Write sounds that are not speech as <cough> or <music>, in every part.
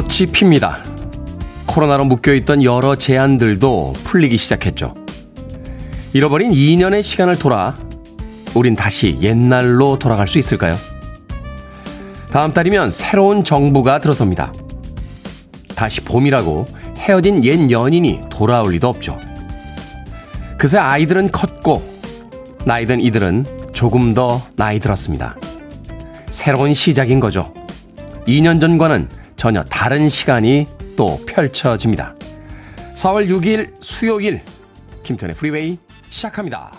꽃이 핍니다. 코로나로 묶여있던 여러 제한들도 풀리기 시작했죠. 잃어버린 2년의 시간을 돌아 우린 다시 옛날로 돌아갈 수 있을까요? 다음 달이면 새로운 정부가 들어섭니다. 다시 봄이라고 헤어진 옛 연인이 돌아올 리도 없죠. 그새 아이들은 컸고 나이든 이들은 조금 더 나이 들었습니다. 새로운 시작인 거죠. 2년 전과는 전혀 다른 시간이 또 펼쳐집니다. 4월 6일 수요일 김태훈의 프리웨이 시작합니다.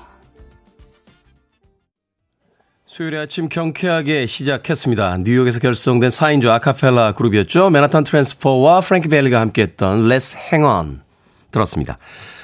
수요일 아침 경쾌하게 시작했습니다. 뉴욕에서 결성된 4인조 아카펠라 그룹이었죠. 맨하탄 트랜스퍼와 프랭키 벨리가 함께했던 Let's Hang On 들었습니다.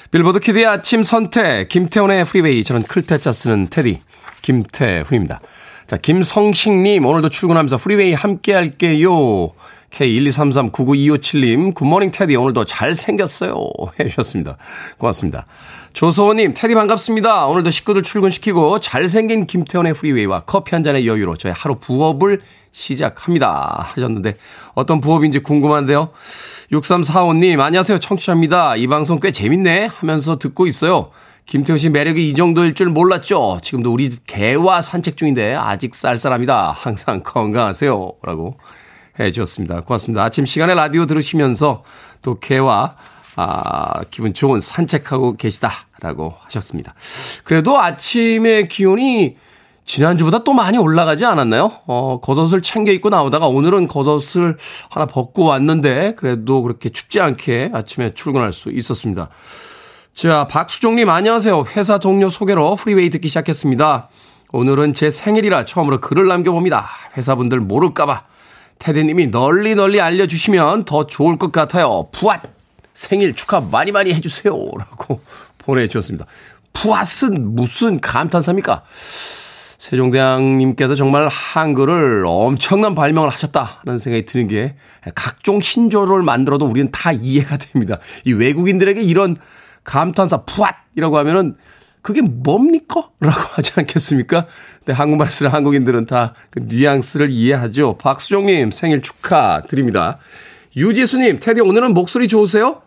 빌보드 키드의 아침 선택 김태훈의 프리웨이 저는 클 태자 쓰는 테디 김태훈입니다. 자 김성식님 오늘도 출근하면서 프리웨이 함께 할게요. K123399257님, good morning 테디, 오늘도 잘생겼어요. <laughs> 해주셨습니다. 고맙습니다. 조소호님, 테디 반갑습니다. 오늘도 식구들 출근시키고 잘생긴 김태훈의 프리웨이와 커피 한 잔의 여유로 저의 하루 부업을 시작합니다. 하셨는데, 어떤 부업인지 궁금한데요. 6345님, 안녕하세요. 청취자입니다. 이 방송 꽤 재밌네. 하면서 듣고 있어요. 김태호 씨 매력이 이 정도일 줄 몰랐죠. 지금도 우리 개와 산책 중인데 아직 쌀쌀합니다. 항상 건강하세요. 라고 해 주셨습니다. 고맙습니다. 아침 시간에 라디오 들으시면서 또 개와 아, 기분 좋은 산책하고 계시다라고 하셨습니다. 그래도 아침에 기온이 지난주보다 또 많이 올라가지 않았나요? 어, 겉옷을 챙겨 입고 나오다가 오늘은 겉옷을 하나 벗고 왔는데 그래도 그렇게 춥지 않게 아침에 출근할 수 있었습니다. 자, 박수종님 안녕하세요. 회사 동료 소개로 프리웨이 듣기 시작했습니다. 오늘은 제 생일이라 처음으로 글을 남겨봅니다. 회사분들 모를까봐 테디님이 널리 널리 알려주시면 더 좋을 것 같아요. 푸앗! 생일 축하 많이 많이 해주세요. 라고 <laughs> 보내주셨습니다. 푸앗은 무슨 감탄사입니까? 세종대왕님께서 정말 한글을 엄청난 발명을 하셨다는 생각이 드는 게 각종 신조를 만들어도 우리는 다 이해가 됩니다. 이 외국인들에게 이런 감탄사 푸앗이라고 하면은 그게 뭡니까? 라고 <laughs> 하지 않겠습니까? 네, 한국말 쓰는 한국인들은 다 그 뉘앙스를 이해하죠. 박수종님 생일 축하드립니다. 유지수님, 테디 오늘은 목소리 좋으세요?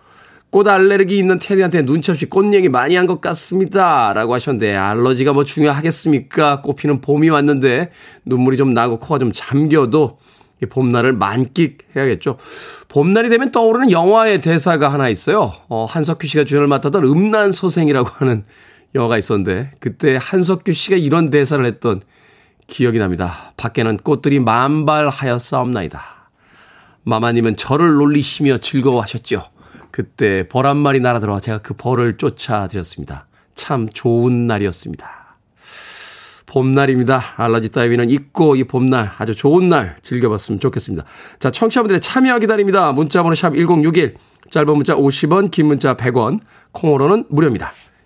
꽃 알레르기 있는 테디한테 눈치 없이 꽃 얘기 많이 한 것 같습니다. 라고 하셨는데, 알러지가 뭐 중요하겠습니까? 꽃피는 봄이 왔는데, 눈물이 좀 나고 코가 좀 잠겨도, 이 봄날을 만끽해야겠죠. 봄날이 되면 떠오르는 영화의 대사가 하나 있어요. 어, 한석규 씨가 주연을 맡았던 음란소생이라고 하는 영화가 있었는데 그때 한석규 씨가 이런 대사를 했던 기억이 납니다. 밖에는 꽃들이 만발하여 싸움나이다. 마마님은 저를 놀리시며 즐거워하셨죠. 그때 벌 한 마리 날아들어 제가 그 벌을 쫓아드렸습니다. 참 좋은 날이었습니다. 봄날입니다. 알러지 따위는 잊고 이 봄날 아주 좋은 날 즐겨봤으면 좋겠습니다. 자 청취자분들의 참여 기다립니다. 문자번호 샵 1061 짧은 문자 50원 긴 문자 100원 콩으로는 무료입니다.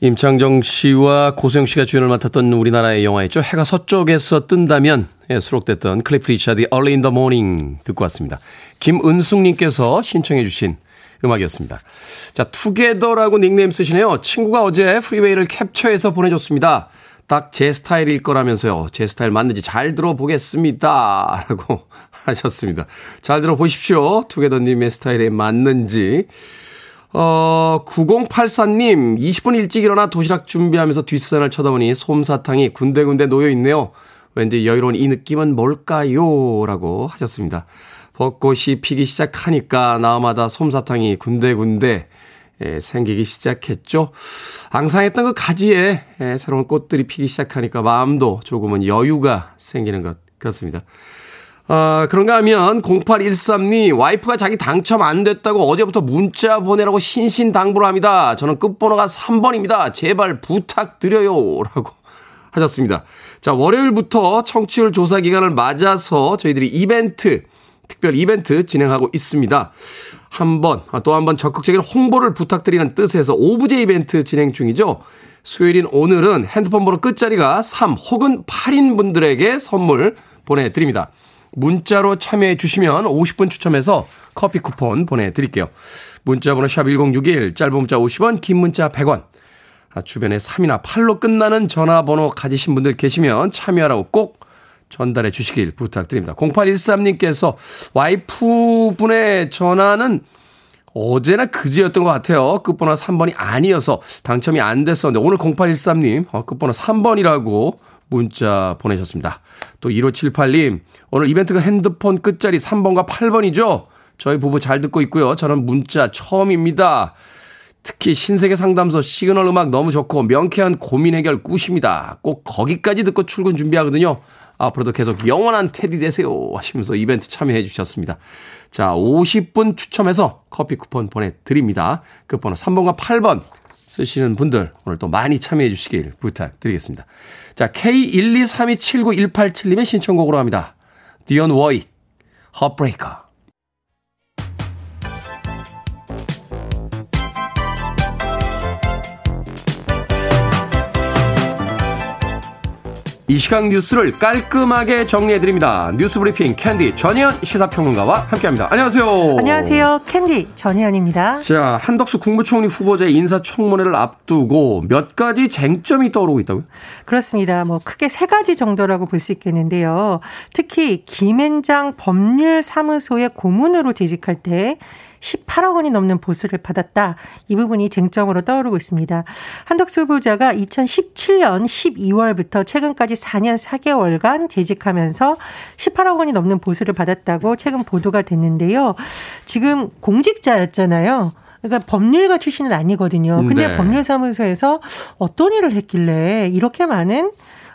임창정 씨와 고소영 씨가 주연을 맡았던 우리나라의 영화였죠. 해가 서쪽에서 뜬다면 에 수록됐던 클리프 리차드의 Early in the Morning 듣고 왔습니다. 김은숙님께서 신청해 주신 음악이었습니다. 자, 투게더라고 닉네임 쓰시네요. 친구가 어제 프리웨이를 캡처해서 보내줬습니다. 딱 제 스타일일 거라면서요. 제 스타일 맞는지 잘 들어보겠습니다. <laughs> 라고 하셨습니다. 잘 들어보십시오. 투게더님의 스타일에 맞는지. 어, 9084님, 20분 일찍 일어나 도시락 준비하면서 뒷산을 쳐다보니 솜사탕이 군데군데 놓여 있네요. 왠지 여유로운 이 느낌은 뭘까요? 라고 하셨습니다. 벚꽃이 피기 시작하니까 나마다 솜사탕이 군데군데 예, 생기기 시작했죠. 앙상했던 그 가지에 예, 새로운 꽃들이 피기 시작하니까 마음도 조금은 여유가 생기는 것 같습니다. 아, 그런가 하면 0813님 와이프가 자기 당첨 안 됐다고 어제부터 문자 보내라고 신신당부를 합니다. 저는 끝번호가 3번입니다. 제발 부탁드려요. 라고 <laughs> 하셨습니다. 자, 월요일부터 청취율 조사 기간을 맞아서 저희들이 이벤트, 특별 이벤트 진행하고 있습니다. 한 번, 또 한 번 적극적인 홍보를 부탁드리는 뜻에서 오브제 이벤트 진행 중이죠. 수요일인 오늘은 핸드폰 번호 끝자리가 3 혹은 8인 분들에게 선물 보내드립니다. 문자로 참여해 주시면 50분 추첨해서 커피 쿠폰 보내드릴게요. 문자 번호 샵 1061, 짧은 문자 50원, 긴 문자 100원. 아, 주변에 3이나 8로 끝나는 전화번호 가지신 분들 계시면 참여하라고 꼭 전달해 주시길 부탁드립니다. 0813님께서 와이프분의 전화는 어제나 그제였던 것 같아요. 끝번호 3번이 아니어서 당첨이 안 됐었는데 오늘 0813님 어, 끝번호 3번이라고 문자 보내셨습니다. 또 1578님 오늘 이벤트가 핸드폰 끝자리 3번과 8번이죠. 저희 부부 잘 듣고 있고요. 저는 문자 처음입니다. 특히 신세계 상담소 시그널 음악 너무 좋고 명쾌한 고민 해결 good입니다. 꼭 거기까지 듣고 출근 준비하거든요. 앞으로도 계속 영원한 테디 되세요 하시면서 이벤트 참여해 주셨습니다. 자, 50분 추첨해서 커피 쿠폰 보내드립니다. 끝번호 3번과 8번 쓰시는 분들 오늘 또 많이 참여해 주시길 부탁드리겠습니다. 자, K123279187님의 신청곡으로 합니다. 디언 워이. 이 시각 뉴스를 깔끔하게 정리해드립니다. 뉴스 브리핑 캔디 전희연 시사평론가와 함께합니다. 안녕하세요. 안녕하세요. 캔디 전희연입니다. 자, 한덕수 국무총리 후보자의 인사청문회를 앞두고 몇 가지 쟁점이 떠오르고 있다고요? 그렇습니다. 뭐 크게 세 가지 정도라고 볼 수 있겠는데요. 특히 김앤장 법률사무소의 고문으로 재직할 때 18억 원이 넘는 보수를 받았다. 이 부분이 쟁점으로 떠오르고 있습니다. 한덕수 후보자가 2017년 12월부터 최근까지 4년 4개월간 재직하면서 18억 원이 넘는 보수를 받았다고 최근 보도가 됐는데요. 지금 공직자였잖아요. 그러니까 법률가 출신은 아니거든요. 근데 네. 법률사무소에서 어떤 일을 했길래 이렇게 많은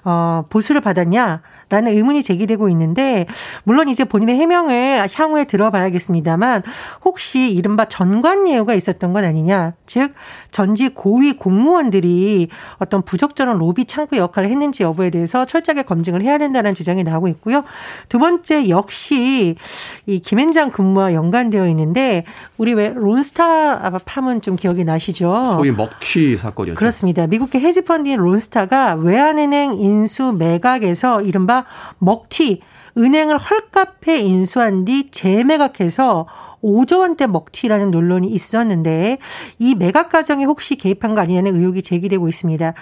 어, 보수를 받았냐? 라는 의문이 제기되고 있는데 물론 이제 본인의 해명을 향후에 들어봐야겠습니다만 혹시 이른바 전관 예우가 있었던 건 아니냐 즉 전직 고위 공무원들이 어떤 부적절한 로비 창구 역할을 했는지 여부에 대해서 철저하게 검증을 해야 된다는 주장이 나오고 있고요. 두 번째 역시 이 김앤장 근무와 연관되어 있는데 우리 왜 론스타 팜은 좀 기억이 나시죠? 소위 먹튀 사건이었죠. 그렇습니다. 미국의 헤지펀드인 론스타가 외환은행 인수 매각에서 이른바 먹튀, 은행을 헐값에 인수한 뒤 재매각해서 5조 원대 먹튀라는 논란이 있었는데 이 매각 과정에 혹시 개입한 거 아니냐는 의혹이 제기되고 있습니다.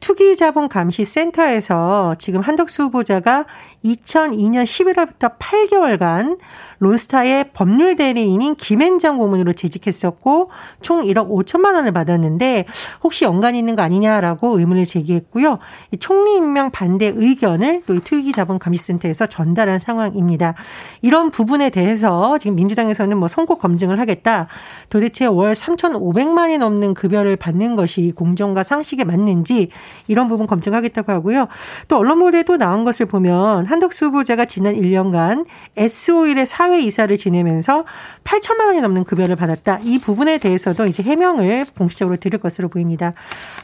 투기자본감시센터에서 지금 한덕수 후보자가 2002년 11월부터 8개월간 론스타의 법률 대리인인 김앤장 고문으로 재직했었고 총 1억 5천만 원을 받았는데 혹시 연관이 있는 거 아니냐라고 의문을 제기했고요. 총리 임명 반대 의견을 또 투기자본감시센터에서 전달한 상황입니다. 이런 부분에 대해서 지금 민주당에서는 뭐 선고 검증을 하겠다. 도대체 월 3,500만이 넘는 급여를 받는 것이 공정과 상식에 맞는지 이런 부분 검증하겠다고 하고요. 또 언론 보도에 또 나온 것을 보면 한덕수 후보자가 지난 1년간 S5일의 사 사회 이사를 지내면서 8천만 원이 넘는 급여를 받았다. 이 부분에 대해서도 이제 해명을 공식적으로 드릴 것으로 보입니다.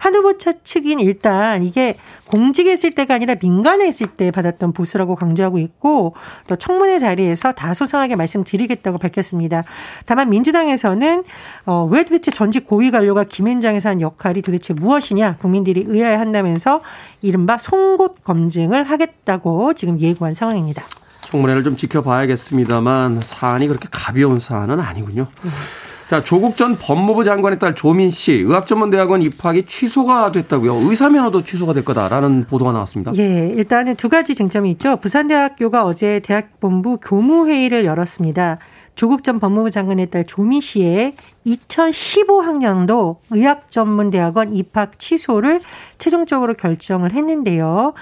한 후보차 측인 일단 이게 공직에 있을 때가 아니라 민간에 있을 때 받았던 보수라고 강조하고 있고 또 청문회 자리에서 다소상하게 말씀드리겠다고 밝혔습니다. 다만 민주당에서는 어, 왜 도대체 전직 고위 관료가 김앤장에서 한 역할이 도대체 무엇이냐 국민들이 의아해한다면서 이른바 송곳 검증을 하겠다고 지금 예고한 상황입니다. 청문회를 좀 지켜봐야겠습니다만 사안이 그렇게 가벼운 사안은 아니군요. 자, 조국 전 법무부 장관의 딸 조민 씨 의학전문대학원 입학이 취소가 됐다고요. 의사 면허도 취소가 될 거다라는 보도가 나왔습니다. 예, 일단은 두 가지 쟁점이 있죠. 부산대학교가 어제 대학본부 교무회의를 열었습니다. 조국 전 법무부 장관의 딸 조미 씨의 2015학년도 의학전문대학원 입학 취소를 최종적으로 결정을 했는데요.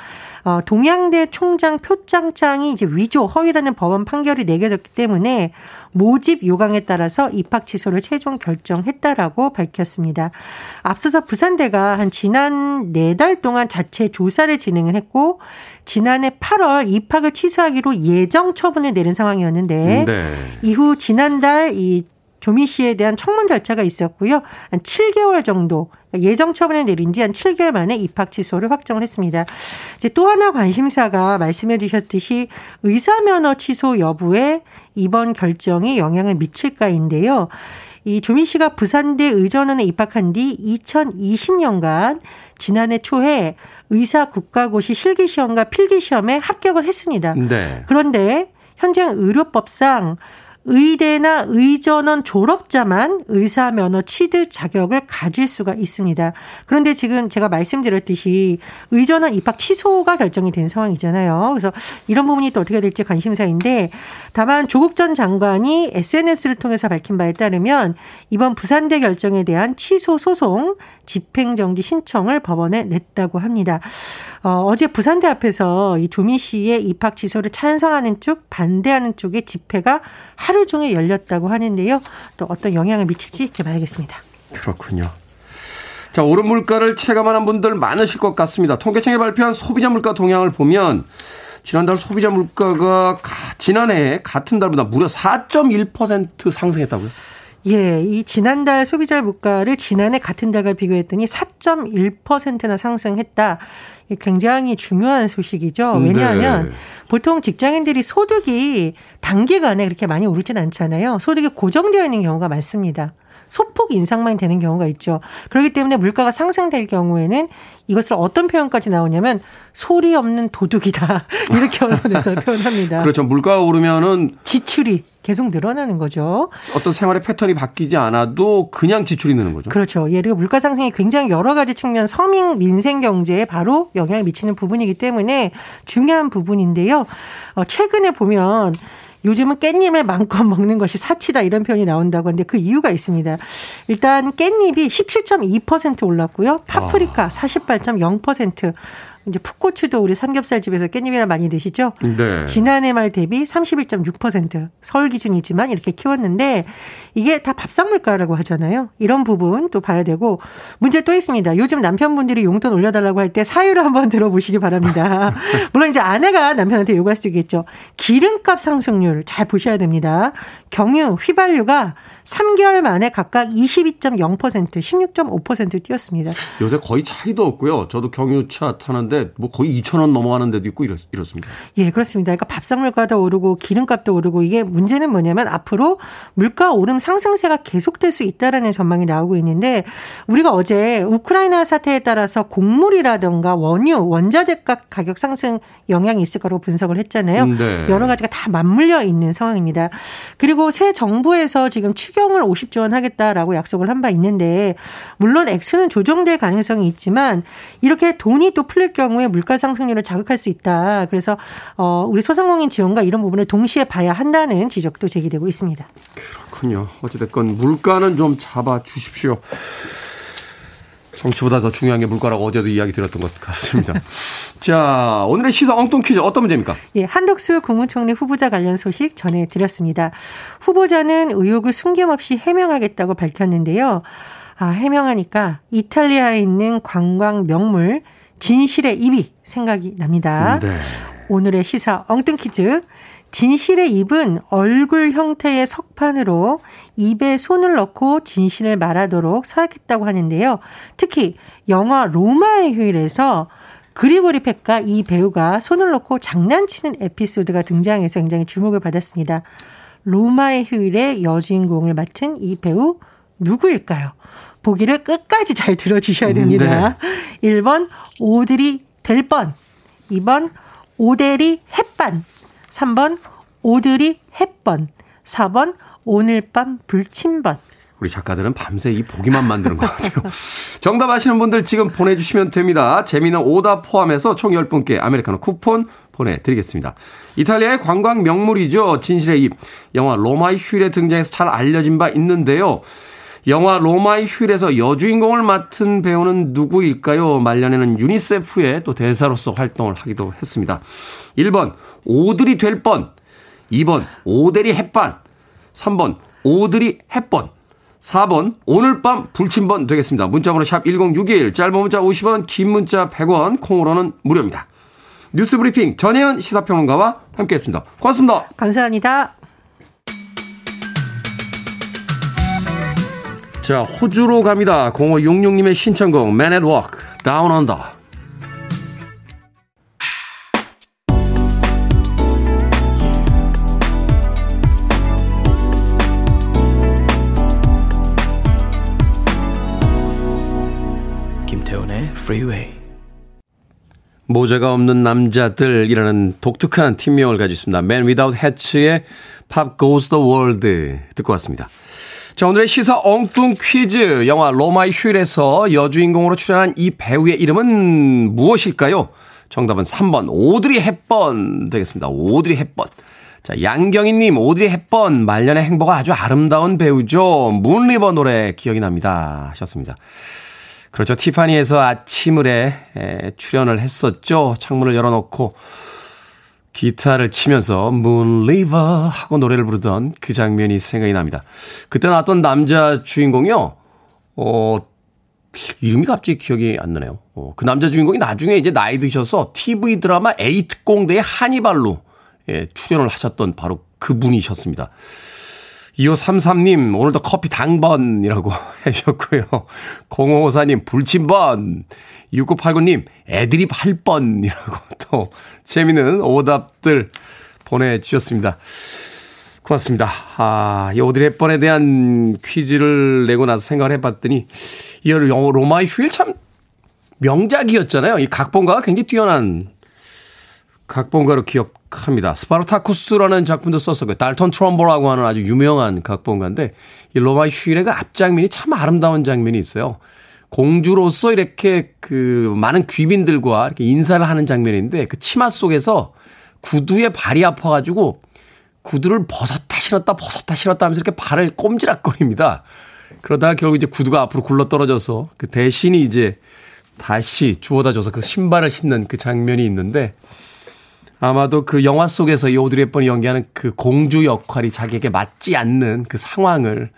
어, 동양대 총장 표창장이 이제 위조 허위라는 법원 판결이 내겨졌기 때문에 모집 요강에 따라서 입학 취소를 최종 결정했다라고 밝혔습니다. 앞서서 부산대가 한 지난 네 달 동안 자체 조사를 진행을 했고 지난해 8월 입학을 취소하기로 예정 처분을 내린 상황이었는데 네. 이후 지난달 이 조미 씨에 대한 청문 절차가 있었고요. 한 7개월 정도 예정 처분을 내린 지 한 7개월 만에 입학 취소를 확정을 했습니다. 이제 또 하나 관심사가 말씀해 주셨듯이 의사 면허 취소 여부에 이번 결정이 영향을 미칠까인데요. 이 조미 씨가 부산대 의전원에 입학한 뒤 2020년간 지난해 초에 의사 국가고시 실기 시험과 필기 시험에 합격을 했습니다. 네. 그런데 현재 의료법상 의대나 의전원 졸업자만 의사 면허 취득 자격을 가질 수가 있습니다. 그런데 지금 제가 말씀드렸듯이 의전원 입학 취소가 결정이 된 상황이잖아요. 그래서 이런 부분이 또 어떻게 될지 관심사인데 다만 조국 전 장관이 SNS를 통해서 밝힌 바에 따르면 이번 부산대 결정에 대한 취소 소송 집행정지 신청을 법원에 냈다고 합니다. 어, 어제 부산대 앞에서 이 조미 씨의 입학 취소를 찬성하는 쪽, 반대하는 쪽의 집회가 하루 종일 열렸다고 하는데요. 또 어떤 영향을 미칠지 지켜봐야겠습니다. 그렇군요. 자, 오른 물가를 체감하는 분들 많으실 것 같습니다. 통계청이 발표한 소비자 물가 동향을 보면 지난달 소비자 물가가 지난해 같은 달보다 무려 4.1% 상승했다고요? 예, 이 지난달 소비자 물가를 지난해 같은 달과 비교했더니 4.1%나 상승했다. 굉장히 중요한 소식이죠. 네. 왜냐하면 네. 보통 직장인들이 소득이 단기간에 그렇게 많이 오르진 않잖아요. 소득이 고정되어 있는 경우가 많습니다. 소폭 인상만 되는 경우가 있죠. 그렇기 때문에 물가가 상승될 경우에는 이것을 어떤 표현까지 나오냐면 소리 없는 도둑이다. <laughs> 이렇게 <laughs> 언론에서 표현합니다. 그렇죠. 물가가 오르면은 지출이 계속 늘어나는 거죠. 어떤 생활의 패턴이 바뀌지 않아도 그냥 지출이 느는 거죠. 그렇죠. 예, 그리고 물가 상승이 굉장히 여러 가지 측면 서민 민생 경제에 바로 영향을 미치는 부분이기 때문에 중요한 부분인데요. 어, 최근에 보면 요즘은 깻잎을 마음껏 <laughs> 먹는 것이 사치다 이런 표현이 나온다고 하는데 그 이유가 있습니다. 일단 깻잎이 17.2% 올랐고요. 파프리카 아. 48.0%, 이제 풋고추도 우리 삼겹살 집에서 깻잎이나 많이 드시죠? 네. 지난해 말 대비 31.6% 서울 기준이지만 이렇게 키웠는데 이게 다 밥상 물가라고 하잖아요. 이런 부분 또 봐야 되고 문제 또 있습니다. 요즘 남편분들이 용돈 올려달라고 할 때 사유를 한번 <laughs> 들어보시기 바랍니다. 물론 이제 아내가 남편한테 요구할 수 있겠죠. 기름값 상승률 잘 보셔야 됩니다. 경유, 휘발유가 3개월 만에 각각 22.0%, 16.5% 뛰었습니다. 요새 거의 차이도 없고요. 저도 경유차 타는데 뭐 거의 2천 원 넘어가는 데도 있고 이렇, 습니다 예, 그렇습니다. 그러니까 밥상 물가도 오르고 기름값도 오르고 이게 문제는 뭐냐면 앞으로 물가 오름 상승세가 계속될 수 있다라는 전망이 나오고 있는데 우리가 어제 우크라이나 사태에 따라서 곡물이라든가 원유, 원자재 값 가격 상승 영향이 있을 거라고 분석을 했잖아요. 네. 여러 가지가 다 맞물려 있는 상황입니다. 그리고 새 정부에서 지금 추경 추경을 50조 원 하겠다라고 약속을 한 바 있는데 물론 액수는 조정될 가능성이 있지만 이렇게 돈이 또 풀릴 경우에 물가 상승률을 자극할 수 있다. 그래서 어 우리 소상공인 지원과 이런 부분을 동시에 봐야 한다는 지적도 제기되고 있습니다. 그렇군요. 어찌됐건 물가는 좀 잡아 주십시오. 정치보다 더 중요한 게 물가라고 어제도 이야기 드렸던 것 같습니다. <laughs> 자, 오늘의 시사 엉뚱 퀴즈 어떤 문제입니까? 예, 한덕수 국무총리 후보자 관련 소식 전해드렸습니다. 후보자는 의혹을 숨김없이 해명하겠다고 밝혔는데요. 아, 해명하니까 이탈리아에 있는 관광 명물 진실의 입이 생각이 납니다. 네. 오늘의 시사 엉뚱 퀴즈. 진실의 입은 얼굴 형태의 석판으로 입에 손을 넣고 진실을 말하도록 서약했다고 하는데요. 특히 영화 로마의 휴일에서 그리고리 팩과 이 배우가 손을 놓고 장난치는 에피소드가 등장해서 굉장히 주목을 받았습니다. 로마의 휴일의 여주인공을 맡은 이 배우 누구일까요? 보기를 끝까지 잘 들어주셔야 됩니다. 네. 1번 오드리 델 뻔, 2번 오데리 햇반, 3번 오드리 햇번, 4번 오늘 밤 불침번. 우리 작가들은 밤새 이 보기만 만드는 것 같아요. <laughs> 정답 아시는 분들 지금 보내주시면 됩니다. 재미는 오답 포함해서 총 10분께 아메리카노 쿠폰 보내드리겠습니다. 이탈리아의 관광 명물이죠. 진실의 입. 영화 로마의 휴일에 등장해서 잘 알려진 바 있는데요. 영화 로마의 휴일에서 여주인공을 맡은 배우는 누구일까요? 말년에는 유니세프의 또 대사로서 활동을 하기도 했습니다. 1번 오들이 될 뻔, 2번 오대리 햇반, 3번 오들이 햇번, 4번 오늘 밤 불침번 되겠습니다. 문자번호 샵 1061, 짧은 문자 50원, 긴 문자 100원, 콩으로는 무료입니다. 뉴스 브리핑 전혜연 시사평론가와 함께했습니다. 고맙습니다. 감사합니다. 자, 호주로 갑니다. 0566님의 신청곡 Man at Work, Down Under. Freeway. 모자가 없는 남자들이라는 독특한 팀명을 가지고 있습니다. Man Without Hat의 Pop Goes the World 듣고 왔습니다. 자, 오늘의 시사 엉뚱 퀴즈. 영화 로마의 휴일에서 여주인공으로 출연한 이 배우의 이름은 무엇일까요? 정답은 3번 오드리 햇번 되겠습니다. 오드리 햇번. 자, 양경희님, 오드리 햇번, 말년의 행보가 아주 아름다운 배우죠. 문리버 노래 기억이 납니다. 하셨습니다. 그렇죠. 티파니에서 아침을에 출연을 했었죠. 창문을 열어놓고 기타를 치면서 문리버 하고 노래를 부르던 그 장면이 생각이 납니다. 그때 나왔던 남자 주인공이요. 어, 이름이 갑자기 기억이 안 나네요. 어, 그 남자 주인공이 나중에 이제 나이 드셔서 TV 드라마 에이트공대의 하니발로 예, 출연을 하셨던 바로 그분이셨습니다. 2533님, 오늘도 커피 당번이라고 <laughs> 해주셨고요. 0554님, 불침번. 6989님, 애드립 할 뻔이라고 <laughs> 또 재미있는 오답들 보내주셨습니다. 고맙습니다. 아, 이 오드리 헵번에 대한 퀴즈를 내고 나서 생각을 해봤더니, 이 영화 로마의 휴일 참 명작이었잖아요. 이 각본가가 굉장히 뛰어난 각본가로 기억 합니다. 스파르타쿠스라는 작품도 썼었고요. 달턴 트럼보라고 하는 아주 유명한 각본가인데, 이 로마의 휴일의 그 앞장면이 참 아름다운 장면이 있어요. 공주로서 이렇게 그 많은 귀빈들과 이렇게 인사를 하는 장면인데 그 치마 속에서 구두에 발이 아파가지고 구두를 벗었다 신었다 벗었다 신었다 하면서 이렇게 발을 꼼지락거립니다. 그러다가 결국 이제 구두가 앞으로 굴러 떨어져서 그 대신이 이제 다시 주워다 줘서 그 신발을 신는 그 장면이 있는데 아마도 그 영화 속에서 이 오드리 헵번이 연기하는 그 공주 역할이 자기에게 맞지 않는 그 상황을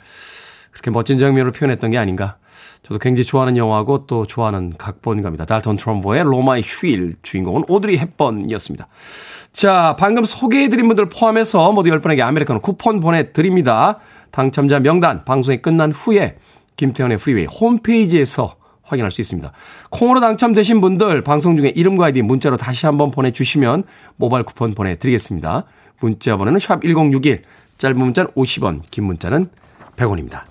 그렇게 멋진 장면으로 표현했던 게 아닌가 저도 굉장히 좋아하는 영화고 또 좋아하는 각본가입니다. 달턴 트럼보의 로마의 휴일 주인공은 오드리 헵번이었습니다. 자, 방금 소개해드린 분들 포함해서 모두 10분에게 아메리카노 쿠폰 보내드립니다. 당첨자 명단 방송이 끝난 후에 김태훈의 프리웨이 홈페이지에서 확인할 수 있습니다. 콩으로 당첨되신 분들 방송 중에 이름과 아이디 문자로 다시 한번 보내주시면 모바일 쿠폰 보내드리겠습니다. 문자 번호는 샵 1061, 짧은 문자는 50원, 긴 문자는 100원입니다.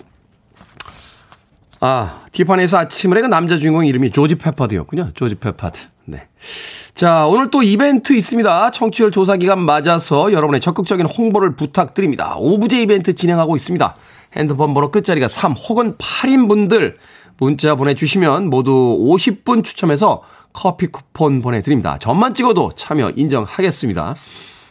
아, 티파니에서 아침을 해그 남자 주인공 이름이 조지 페퍼드였군요. 조지 페퍼드. 네. 자, 오늘 또 이벤트 있습니다. 청취율 조사 기간 맞아서 여러분의 적극적인 홍보를 부탁드립니다. 오브제 이벤트 진행하고 있습니다. 핸드폰 번호 끝자리가 3 혹은 8인 분들 문자 보내주시면 모두 50분 추첨해서 커피 쿠폰 보내드립니다. 전만 찍어도 참여 인정하겠습니다.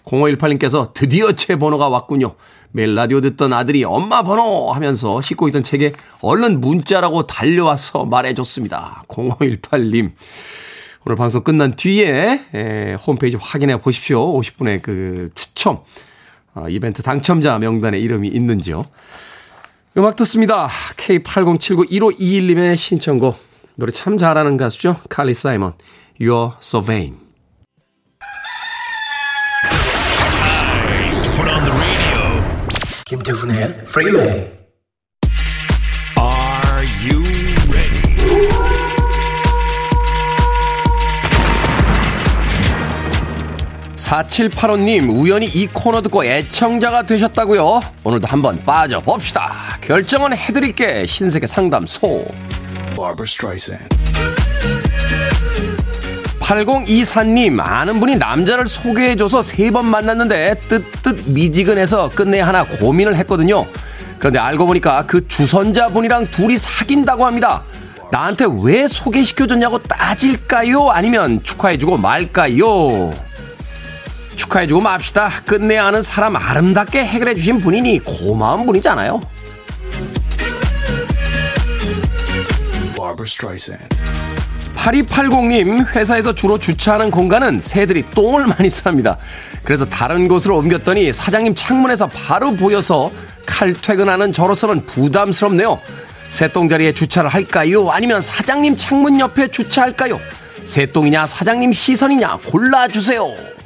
0518님께서 드디어 제 번호가 왔군요. 매일 라디오 듣던 아들이 엄마 번호 하면서 씻고 있던 책에 얼른 문자라고 달려와서 말해줬습니다. 0518님. 오늘 방송 끝난 뒤에 에, 홈페이지 확인해 보십시오. 50분의 그 추첨 어, 이벤트 당첨자 명단에 이름이 있는지요. 음악 듣습니다. K80791521님의 신청곡. 노래 참 잘하는 가수죠. 칼리 사이먼. You're so vain. 김태훈의 프리웨이 4785님, 우연히 이 코너 듣고 애청자가 되셨다고요? 오늘도 한번 빠져봅시다. 결정은 해드릴게. 신세계 상담소. 8024님, 아는 분이 남자를 소개해줘서 세 번 만났는데 뜨뜻 미지근해서 끝내 하나 고민을 했거든요. 그런데 알고 보니까 그 주선자분이랑 둘이 사귄다고 합니다. 나한테 왜 소개시켜줬냐고 따질까요? 아니면 축하해주고 말까요? 축하해주고 맙시다. 끝내 아는 사람 아름답게 해결해주신 분이니 고마운 분이잖아요. 8280님, 회사에서 주로 주차하는 공간은 새들이 똥을 많이 쌉니다. 그래서 다른 곳으로 옮겼더니 사장님 창문에서 바로 보여서 칼퇴근하는 저로서는 부담스럽네요. 새똥 자리에 주차를 할까요? 아니면 사장님 창문 옆에 주차할까요? 새똥이냐 사장님 시선이냐 골라주세요.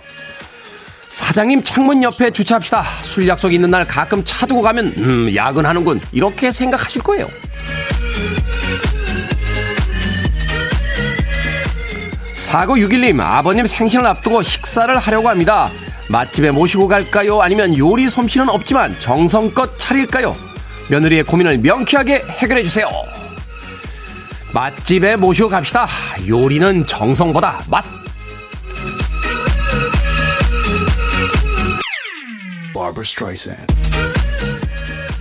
사장님 창문 옆에 주차합시다. 술 약속 있는 날 가끔 차 두고 가면 음 야근하는군 이렇게 생각하실 거예요. 4961님, 아버님 생신을 앞두고 식사를 하려고 합니다. 맛집에 모시고 갈까요? 아니면 요리 솜씨는 없지만 정성껏 차릴까요? 며느리의 고민을 명쾌하게 해결해 주세요. 맛집에 모시고 갑시다. 요리는 정성보다 맛.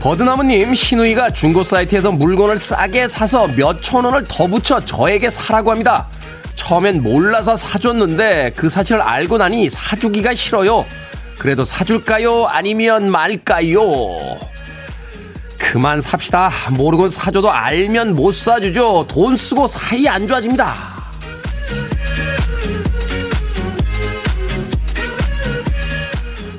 버드나무님, 신우이가 중고 사이트에서 물건을 싸게 사서 몇천 원을 더 붙여 저에게 사라고 합니다. 처음엔 몰라서 사줬는데 그 사실을 알고 나니 사주기가 싫어요. 그래도 사줄까요? 아니면 말까요? 그만 삽시다. 모르고 사줘도 알면 못 사주죠. 돈 쓰고 사이 안 좋아집니다.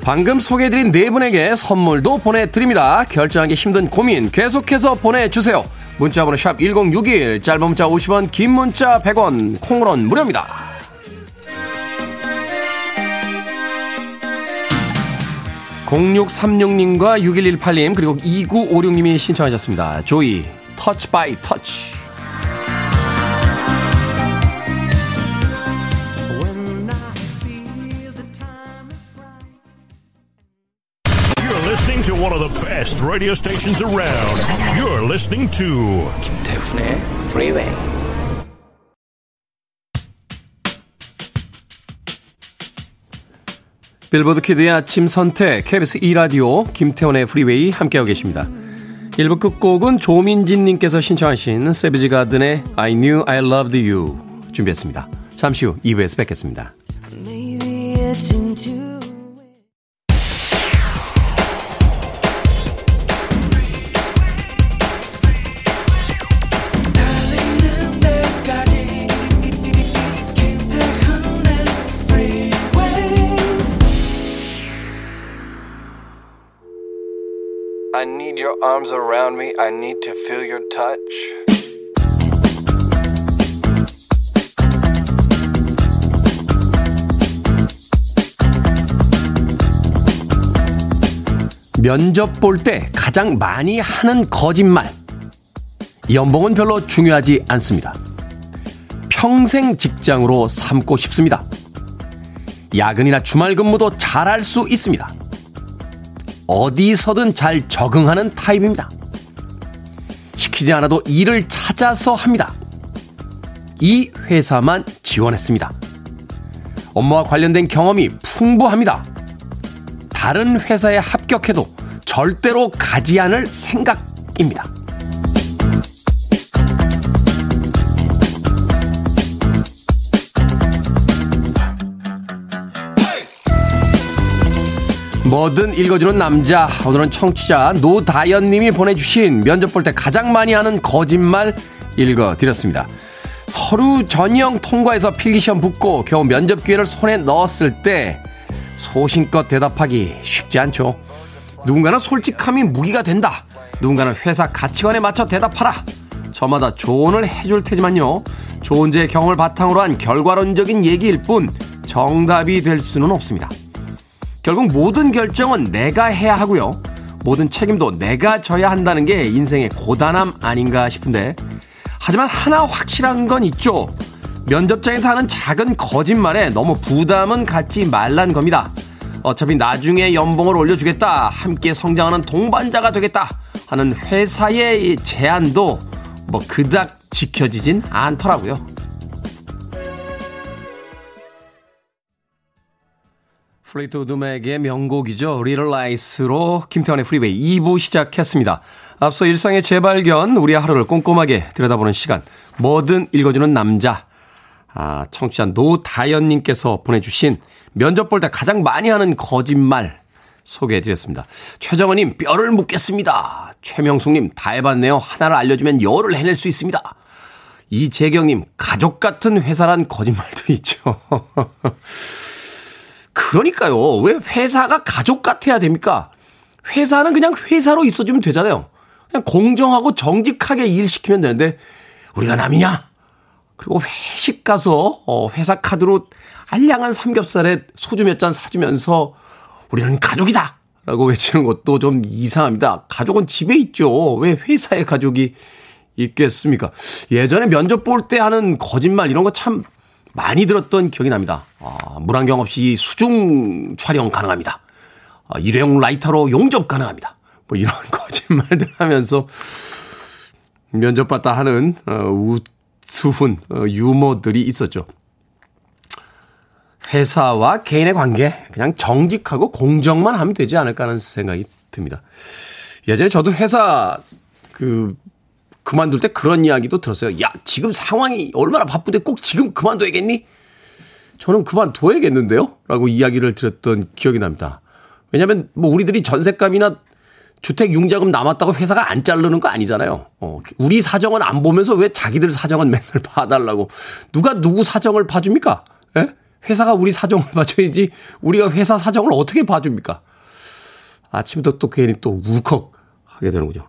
방금 소개해드린 네 분에게 선물도 보내드립니다. 결정하기 힘든 고민 계속해서 보내주세요. 문자번호 샵 1061, 짧은 문자 50원, 긴 문자 100원, 콩으로는 무료입니다. 0636님과 6118님 그리고 2956님이 신청하셨습니다. 조이 Touch by Touch best radio stations around. You're listening to 김태훈의 Freeway. 빌보드 키드의 아침 선택 KBS 2 라디오 김태훈의 프리웨이 함께하고 계십니다. 1부 끝곡은 조민진님께서 신청하신 세비지 가든의 I Knew I Loved You 준비했습니다. 잠시 후 2부에서 뵙겠습니다. I arms around me. I need to feel your touch. 면접 볼 때 가장 많이 하는 거짓말. 연봉은 별로 중요하지 않습니다. 평생 직장으로 삼고 싶습니다. 야근이나 주말 근무도 잘할 수 있습니다. 어디서든 잘 적응하는 타입입니다. 시키지 않아도 일을 찾아서 합니다. 이 회사만 지원했습니다. 업무와 관련된 경험이 풍부합니다. 다른 회사에 합격해도 절대로 가지 않을 생각입니다. 뭐든 읽어주는 남자. 오늘은 청취자 노다연님이 보내주신 면접 볼 때 가장 많이 하는 거짓말 읽어드렸습니다. 서류 전형 통과해서 필기시험 붙고 겨우 면접 기회를 손에 넣었을 때 소신껏 대답하기 쉽지 않죠. 누군가는 솔직함이 무기가 된다. 누군가는 회사 가치관에 맞춰 대답하라. 저마다 조언을 해줄 테지만요. 존재의 경험을 바탕으로 한 결과론적인 얘기일 뿐 정답이 될 수는 없습니다. 결국 모든 결정은 내가 해야 하고요. 모든 책임도 내가 져야 한다는 게 인생의 고단함 아닌가 싶은데. 하지만 하나 확실한 건 있죠. 면접장에서 하는 작은 거짓말에 너무 부담은 갖지 말란 겁니다. 어차피 나중에 연봉을 올려주겠다. 함께 성장하는 동반자가 되겠다. 하는 회사의 제안도 뭐 그닥 지켜지진 않더라고요. 플리트우드 맥의 명곡이죠. Little Lies로 김태훈의 프리웨이 2부 시작했습니다. 앞서 일상의 재발견, 우리의 하루를 꼼꼼하게 들여다보는 시간. 뭐든 읽어주는 남자. 아, 청취자 노다연님께서 보내주신 면접 볼 때 가장 많이 하는 거짓말 소개해드렸습니다. 최정원님, 뼈를 묻겠습니다. 최명숙님, 다 해봤네요. 하나를 알려주면 열을 해낼 수 있습니다. 이재경님, 가족 같은 회사란 거짓말도 있죠. <laughs> 그러니까요. 왜 회사가 가족 같아야 됩니까? 회사는 그냥 회사로 있어주면 되잖아요. 그냥 공정하고 정직하게 일 시키면 되는데, 우리가 남이냐? 그리고 회식 가서, 어, 회사 카드로 알량한 삼겹살에 소주 몇 잔 사주면서, 우리는 가족이다! 라고 외치는 것도 좀 이상합니다. 가족은 집에 있죠. 왜 회사에 가족이 있겠습니까? 예전에 면접 볼 때 하는 거짓말 이런 거 참 많이 들었던 기억이 납니다. 아, 물안경 없이 수중 촬영 가능합니다. 아, 일회용 라이터로 용접 가능합니다. 뭐 이런 <laughs> 거짓말들 하면서 면접 봤다 하는 어, 우스훈 어, 유머들이 있었죠. 회사와 개인의 관계 그냥 정직하고 공정만 하면 되지 않을까 하는 생각이 듭니다. 예전에 저도 회사 그 그만둘 때 그런 이야기도 들었어요. 야, 지금 상황이 얼마나 바쁜데 꼭 지금 그만둬야겠니? 저는 그만둬야겠는데요? 라고 이야기를 드렸던 기억이 납니다. 왜냐면 뭐 우리들이 전세값이나 주택 융자금 남았다고 회사가 안 자르는 거 아니잖아요. 어, 우리 사정은 안 보면서 왜 자기들 사정은 맨날 <laughs> 봐달라고. 누가 누구 사정을 봐줍니까? 예? 회사가 우리 사정을 <laughs> 봐줘야지 우리가 회사 사정을 어떻게 봐줍니까? 아침부터 또 괜히 또 울컥 하게 되는군요.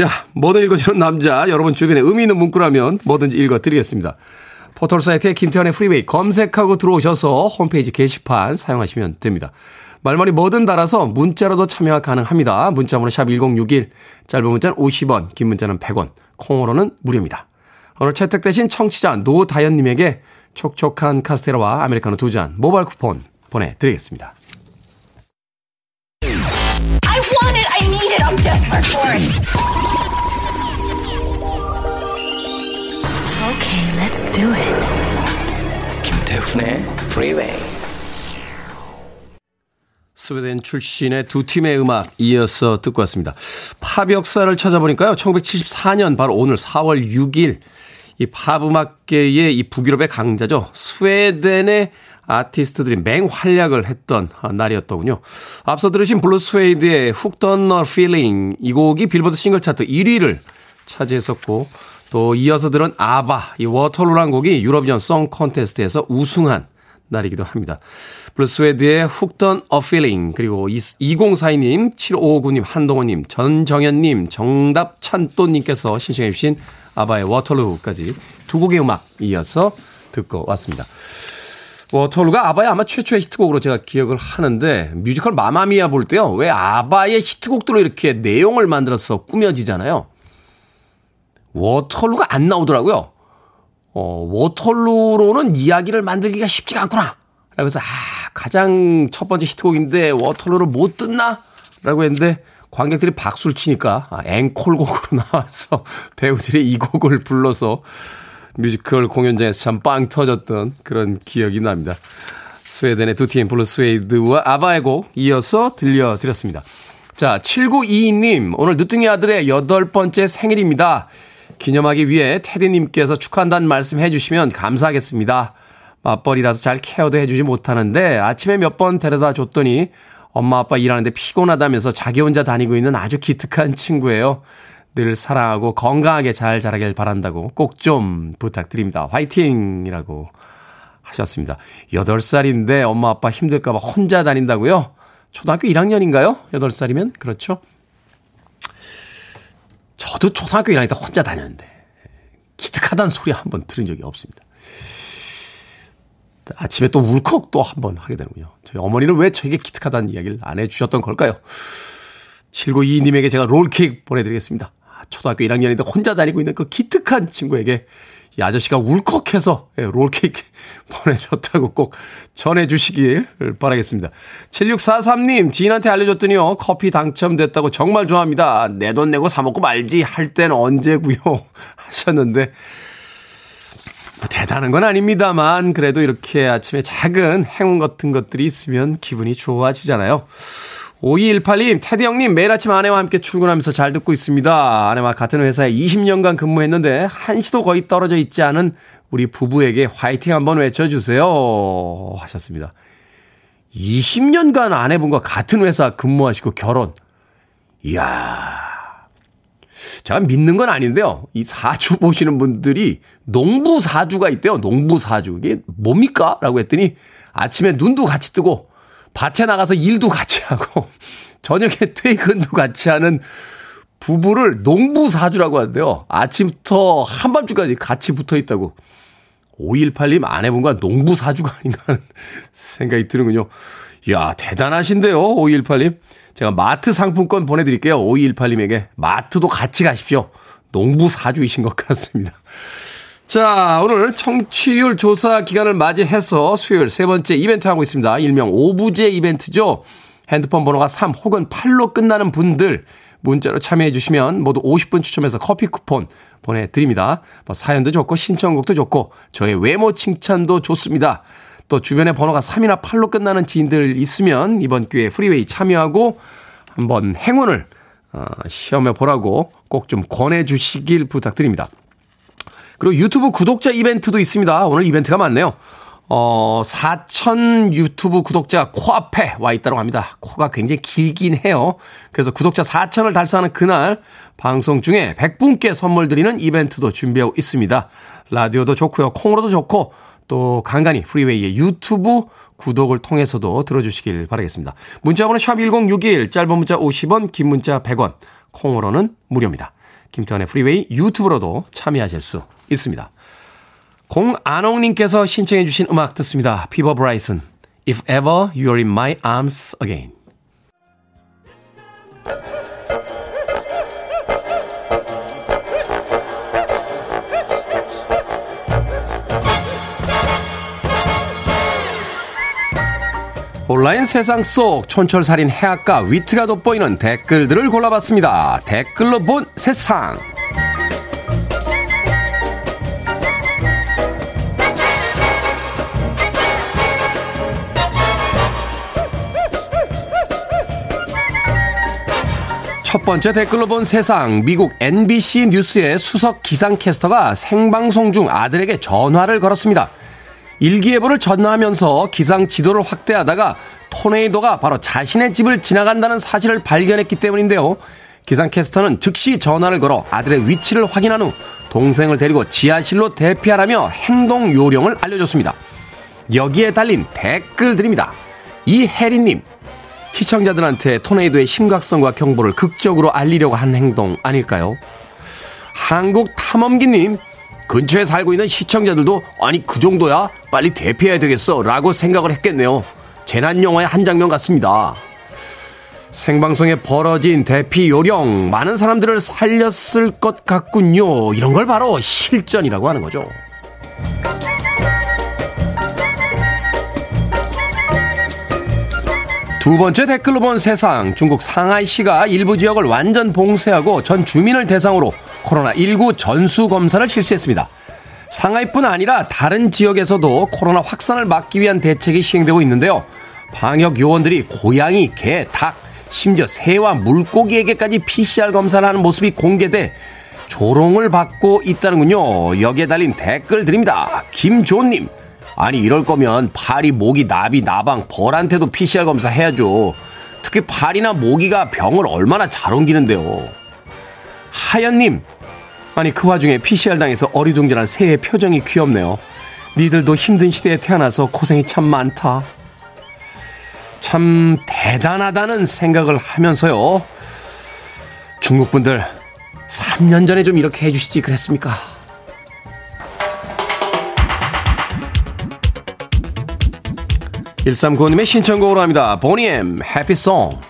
자, 뭐든 읽어주는 남자, 여러분 주변에 의미 있는 문구라면 뭐든지 읽어드리겠습니다. 포털 사이트에 김태훈의 프리웨이 검색하고 들어오셔서 홈페이지 게시판 사용하시면 됩니다. 말머리 뭐든 달아서 문자로도 참여가 가능합니다. 문자번호 샵 1061, 짧은 문자는 50원, 긴 문자는 100원, 콩으로는 무료입니다. 오늘 채택되신 청취자 노다연님에게 촉촉한 카스테라와 아메리카노 두 잔 모바일 쿠폰 보내드리겠습니다. I want it, I need it, I'm desperate for it. Okay, let's do it. 김태훈의 Freeway. 스웨덴 출신의 두 팀의 음악 이어서 듣고 왔습니다. 팝 역사를 찾아보니까요. 1974년 바로 오늘 4월 6일 이 팝 음악계의 이 북유럽의 강자죠. 스웨덴의 아티스트들이 맹활약을 했던 날이었더군요. 앞서 들으신 블루 스웨이드의 Hooked on a Feeling 이 곡이 빌보드 싱글 차트 1위를 차지했었고 또 이어서 들은 아바 이 워털루란 곡이 유로비전 송 콘테스트에서 우승한 날이기도 합니다. 블루 스웨이드의 a Feeling 그리고 2042님, 7559님, 한동호님, 전정현님, 정답 찬또님께서 신청해 주신 아바의 워털루까지 두 곡의 음악 이어서 듣고 왔습니다. 워털루가 아바의 아마 최초의 히트곡으로 제가 기억을 하는데 뮤지컬 맘마미아 볼 때요. 왜 아바의 히트곡들로 이렇게 내용을 만들어서 꾸며지잖아요. 워털루가 안 나오더라고요. 어, 워털루로는 이야기를 만들기가 쉽지가 않구나. 그래서 아, 가장 첫 번째 히트곡인데 워털루를 못 듣나? 라고 했는데 관객들이 박수를 치니까 아, 앵콜곡으로 <laughs> 나와서 배우들이 이 곡을 불러서 뮤지컬 공연장에서 참 빵 터졌던 그런 기억이 납니다. 스웨덴의 두 팀 블루 스웨이드와 아바의 곡 이어서 들려드렸습니다. 자, 7922님, 오늘 늦둥이 아들의 여덟 번째 생일입니다. 기념하기 위해 테디님께서 축하한다는 말씀 해주시면 감사하겠습니다. 맞벌이라서 잘 care도 해주지 못하는데 아침에 몇 번 데려다 줬더니 엄마 아빠 일하는데 피곤하다면서 자기 혼자 다니고 있는 아주 기특한 친구예요. 늘 사랑하고 건강하게 잘 자라길 바란다고 꼭 좀 부탁드립니다. 화이팅! 이라고 하셨습니다. 8살인데 엄마 아빠 힘들까봐 혼자 다닌다고요? 초등학교 1학년인가요? 8살이면? 그렇죠? 저도 초등학교 1학년 때 혼자 다녔는데 기특하다는 소리 한 번 들은 적이 없습니다. 아침에 또 울컥 또 한 번 하게 되는군요. 저희 어머니는 왜 저에게 기특하다는 이야기를 안 해주셨던 걸까요? 7922님에게 제가 롤케이크 보내드리겠습니다. 아, 초등학교 1학년인데 혼자 다니고 있는 그 기특한 친구에게 이 아저씨가 울컥해서 예, 롤케이크 <laughs> 보내줬다고 꼭 전해주시길 바라겠습니다. 7643님, 지인한테 알려줬더니요, 커피 당첨됐다고 정말 좋아합니다. 내 돈 내고 사먹고 말지 할 땐 언제고요 <laughs> 하셨는데, 뭐 대단한 건 아닙니다만, 그래도 이렇게 아침에 작은 행운 같은 것들이 있으면 기분이 좋아지잖아요. 5218님, 테디 형님, 매일 아침 아내와 함께 출근하면서 잘 듣고 있습니다. 아내와 같은 회사에 20년간 근무했는데, 한시도 거의 떨어져 있지 않은 우리 부부에게 화이팅 한번 외쳐주세요. 하셨습니다. 20년간 아내분과 같은 회사 근무하시고 결혼. 이야. 제가 믿는 건 아닌데요. 이 사주 보시는 분들이 농부 사주가 있대요. 농부 사주. 이게 뭡니까? 라고 했더니 아침에 눈도 같이 뜨고 밭에 나가서 일도 같이 하고 <laughs> 저녁에 퇴근도 같이 하는 부부를 농부 사주라고 하는데요. 아침부터 한밤중까지 같이 붙어 있다고. 5182님 아내분과 농부 사주가 아닌가 하는 <laughs> 생각이 드는군요. 이야, 대단하신데요, 5182님. 제가 마트 상품권 보내드릴게요. 5218님에게. 마트도 같이 가십시오. 농부 사주이신 것 같습니다. 자, 오늘 청취율 조사 기간을 맞이해서 수요일 세 번째 이벤트 하고 있습니다. 일명 오부제 이벤트죠. 핸드폰 번호가 3 혹은 8로 끝나는 분들 문자로 참여해 주시면 모두 50분 추첨해서 커피 쿠폰 보내드립니다. 뭐 사연도 좋고 신청곡도 좋고 저의 외모 칭찬도 좋습니다. 또 주변에 번호가 3이나 8로 끝나는 지인들 있으면 이번 기회에 프리웨이 참여하고 한번 행운을 어, 시험해 보라고 꼭 좀 권해 주시길 부탁드립니다. 그리고 유튜브 구독자 이벤트도 있습니다. 오늘 이벤트가 많네요. 어, 4천 유튜브 구독자 코앞에 와 있다고 합니다. 코가 굉장히 길긴 해요. 그래서 구독자 4천을 달성하는 그날 방송 중에 100분께 선물 드리는 이벤트도 준비하고 있습니다. 라디오도 좋고요. 콩으로도 좋고 또 간간히 프리웨이의 유튜브 구독을 통해서도 들어주시길 바라겠습니다. 문자 번호 샵1061 짧은 문자 50원 긴 문자 100원 콩으로는 무료입니다. 김태훈의 프리웨이 유튜브로도 참여하실 수 있습니다. 공안홍님께서 신청해 주신 음악 듣습니다. 피보 브라이슨 If ever you're in my arms again 온라인 세상 속 촌철살인 해악과 위트가 돋보이는 댓글들을 골라봤습니다. 댓글로 본 세상. 첫 번째 댓글로 본 세상. 미국 NBC 뉴스의 수석 기상캐스터가 생방송 중 아들에게 전화를 걸었습니다. 일기예보를 전하면서 기상 지도를 확대하다가 토네이도가 바로 자신의 집을 지나간다는 사실을 발견했기 때문인데요. 기상캐스터는 즉시 전화를 걸어 아들의 위치를 확인한 후 동생을 데리고 지하실로 대피하라며 행동 요령을 알려줬습니다. 여기에 달린 댓글들입니다. 이혜리님, 시청자들한테 토네이도의 심각성과 경보를 극적으로 알리려고 한 행동 아닐까요? 한국 탐험기님, 근처에 살고 있는 시청자들도 아니 그 정도야 빨리 대피해야 되겠어 라고 생각을 했겠네요. 재난 영화의 한 장면 같습니다. 생방송에 벌어진 대피 요령 많은 사람들을 살렸을 것 같군요. 이런 걸 바로 실전이라고 하는 거죠. 두 번째 댓글로 본 세상 중국 상하이시가 일부 지역을 완전 봉쇄하고 전 주민을 대상으로 코로나19 전수 검사를 실시했습니다. 상하이뿐 아니라 다른 지역에서도 코로나 확산을 막기 위한 대책이 시행되고 있는데요. 방역 요원들이 고양이, 개, 닭, 심지어 새와 물고기에게까지 PCR 검사를 하는 모습이 공개돼 조롱을 받고 있다는군요. 여기에 달린 댓글 드립니다. 김조님. 아니 이럴 거면 파리, 모기, 나비, 나방, 벌한테도 PCR 검사 해야죠. 특히 파리나 모기가 병을 얼마나 잘 옮기는데요. 하연님, 아니 그 와중에 PCR 당해서 어리둥절한 새의 표정이 귀엽네요. 니들도 힘든 시대에 태어나서 고생이 참 많다. 참 대단하다는 생각을 하면서요. 중국 분들 3년 전에 좀 이렇게 해주시지 그랬습니까? 1395님의 신청곡으로 합니다. 보니엠 해피송.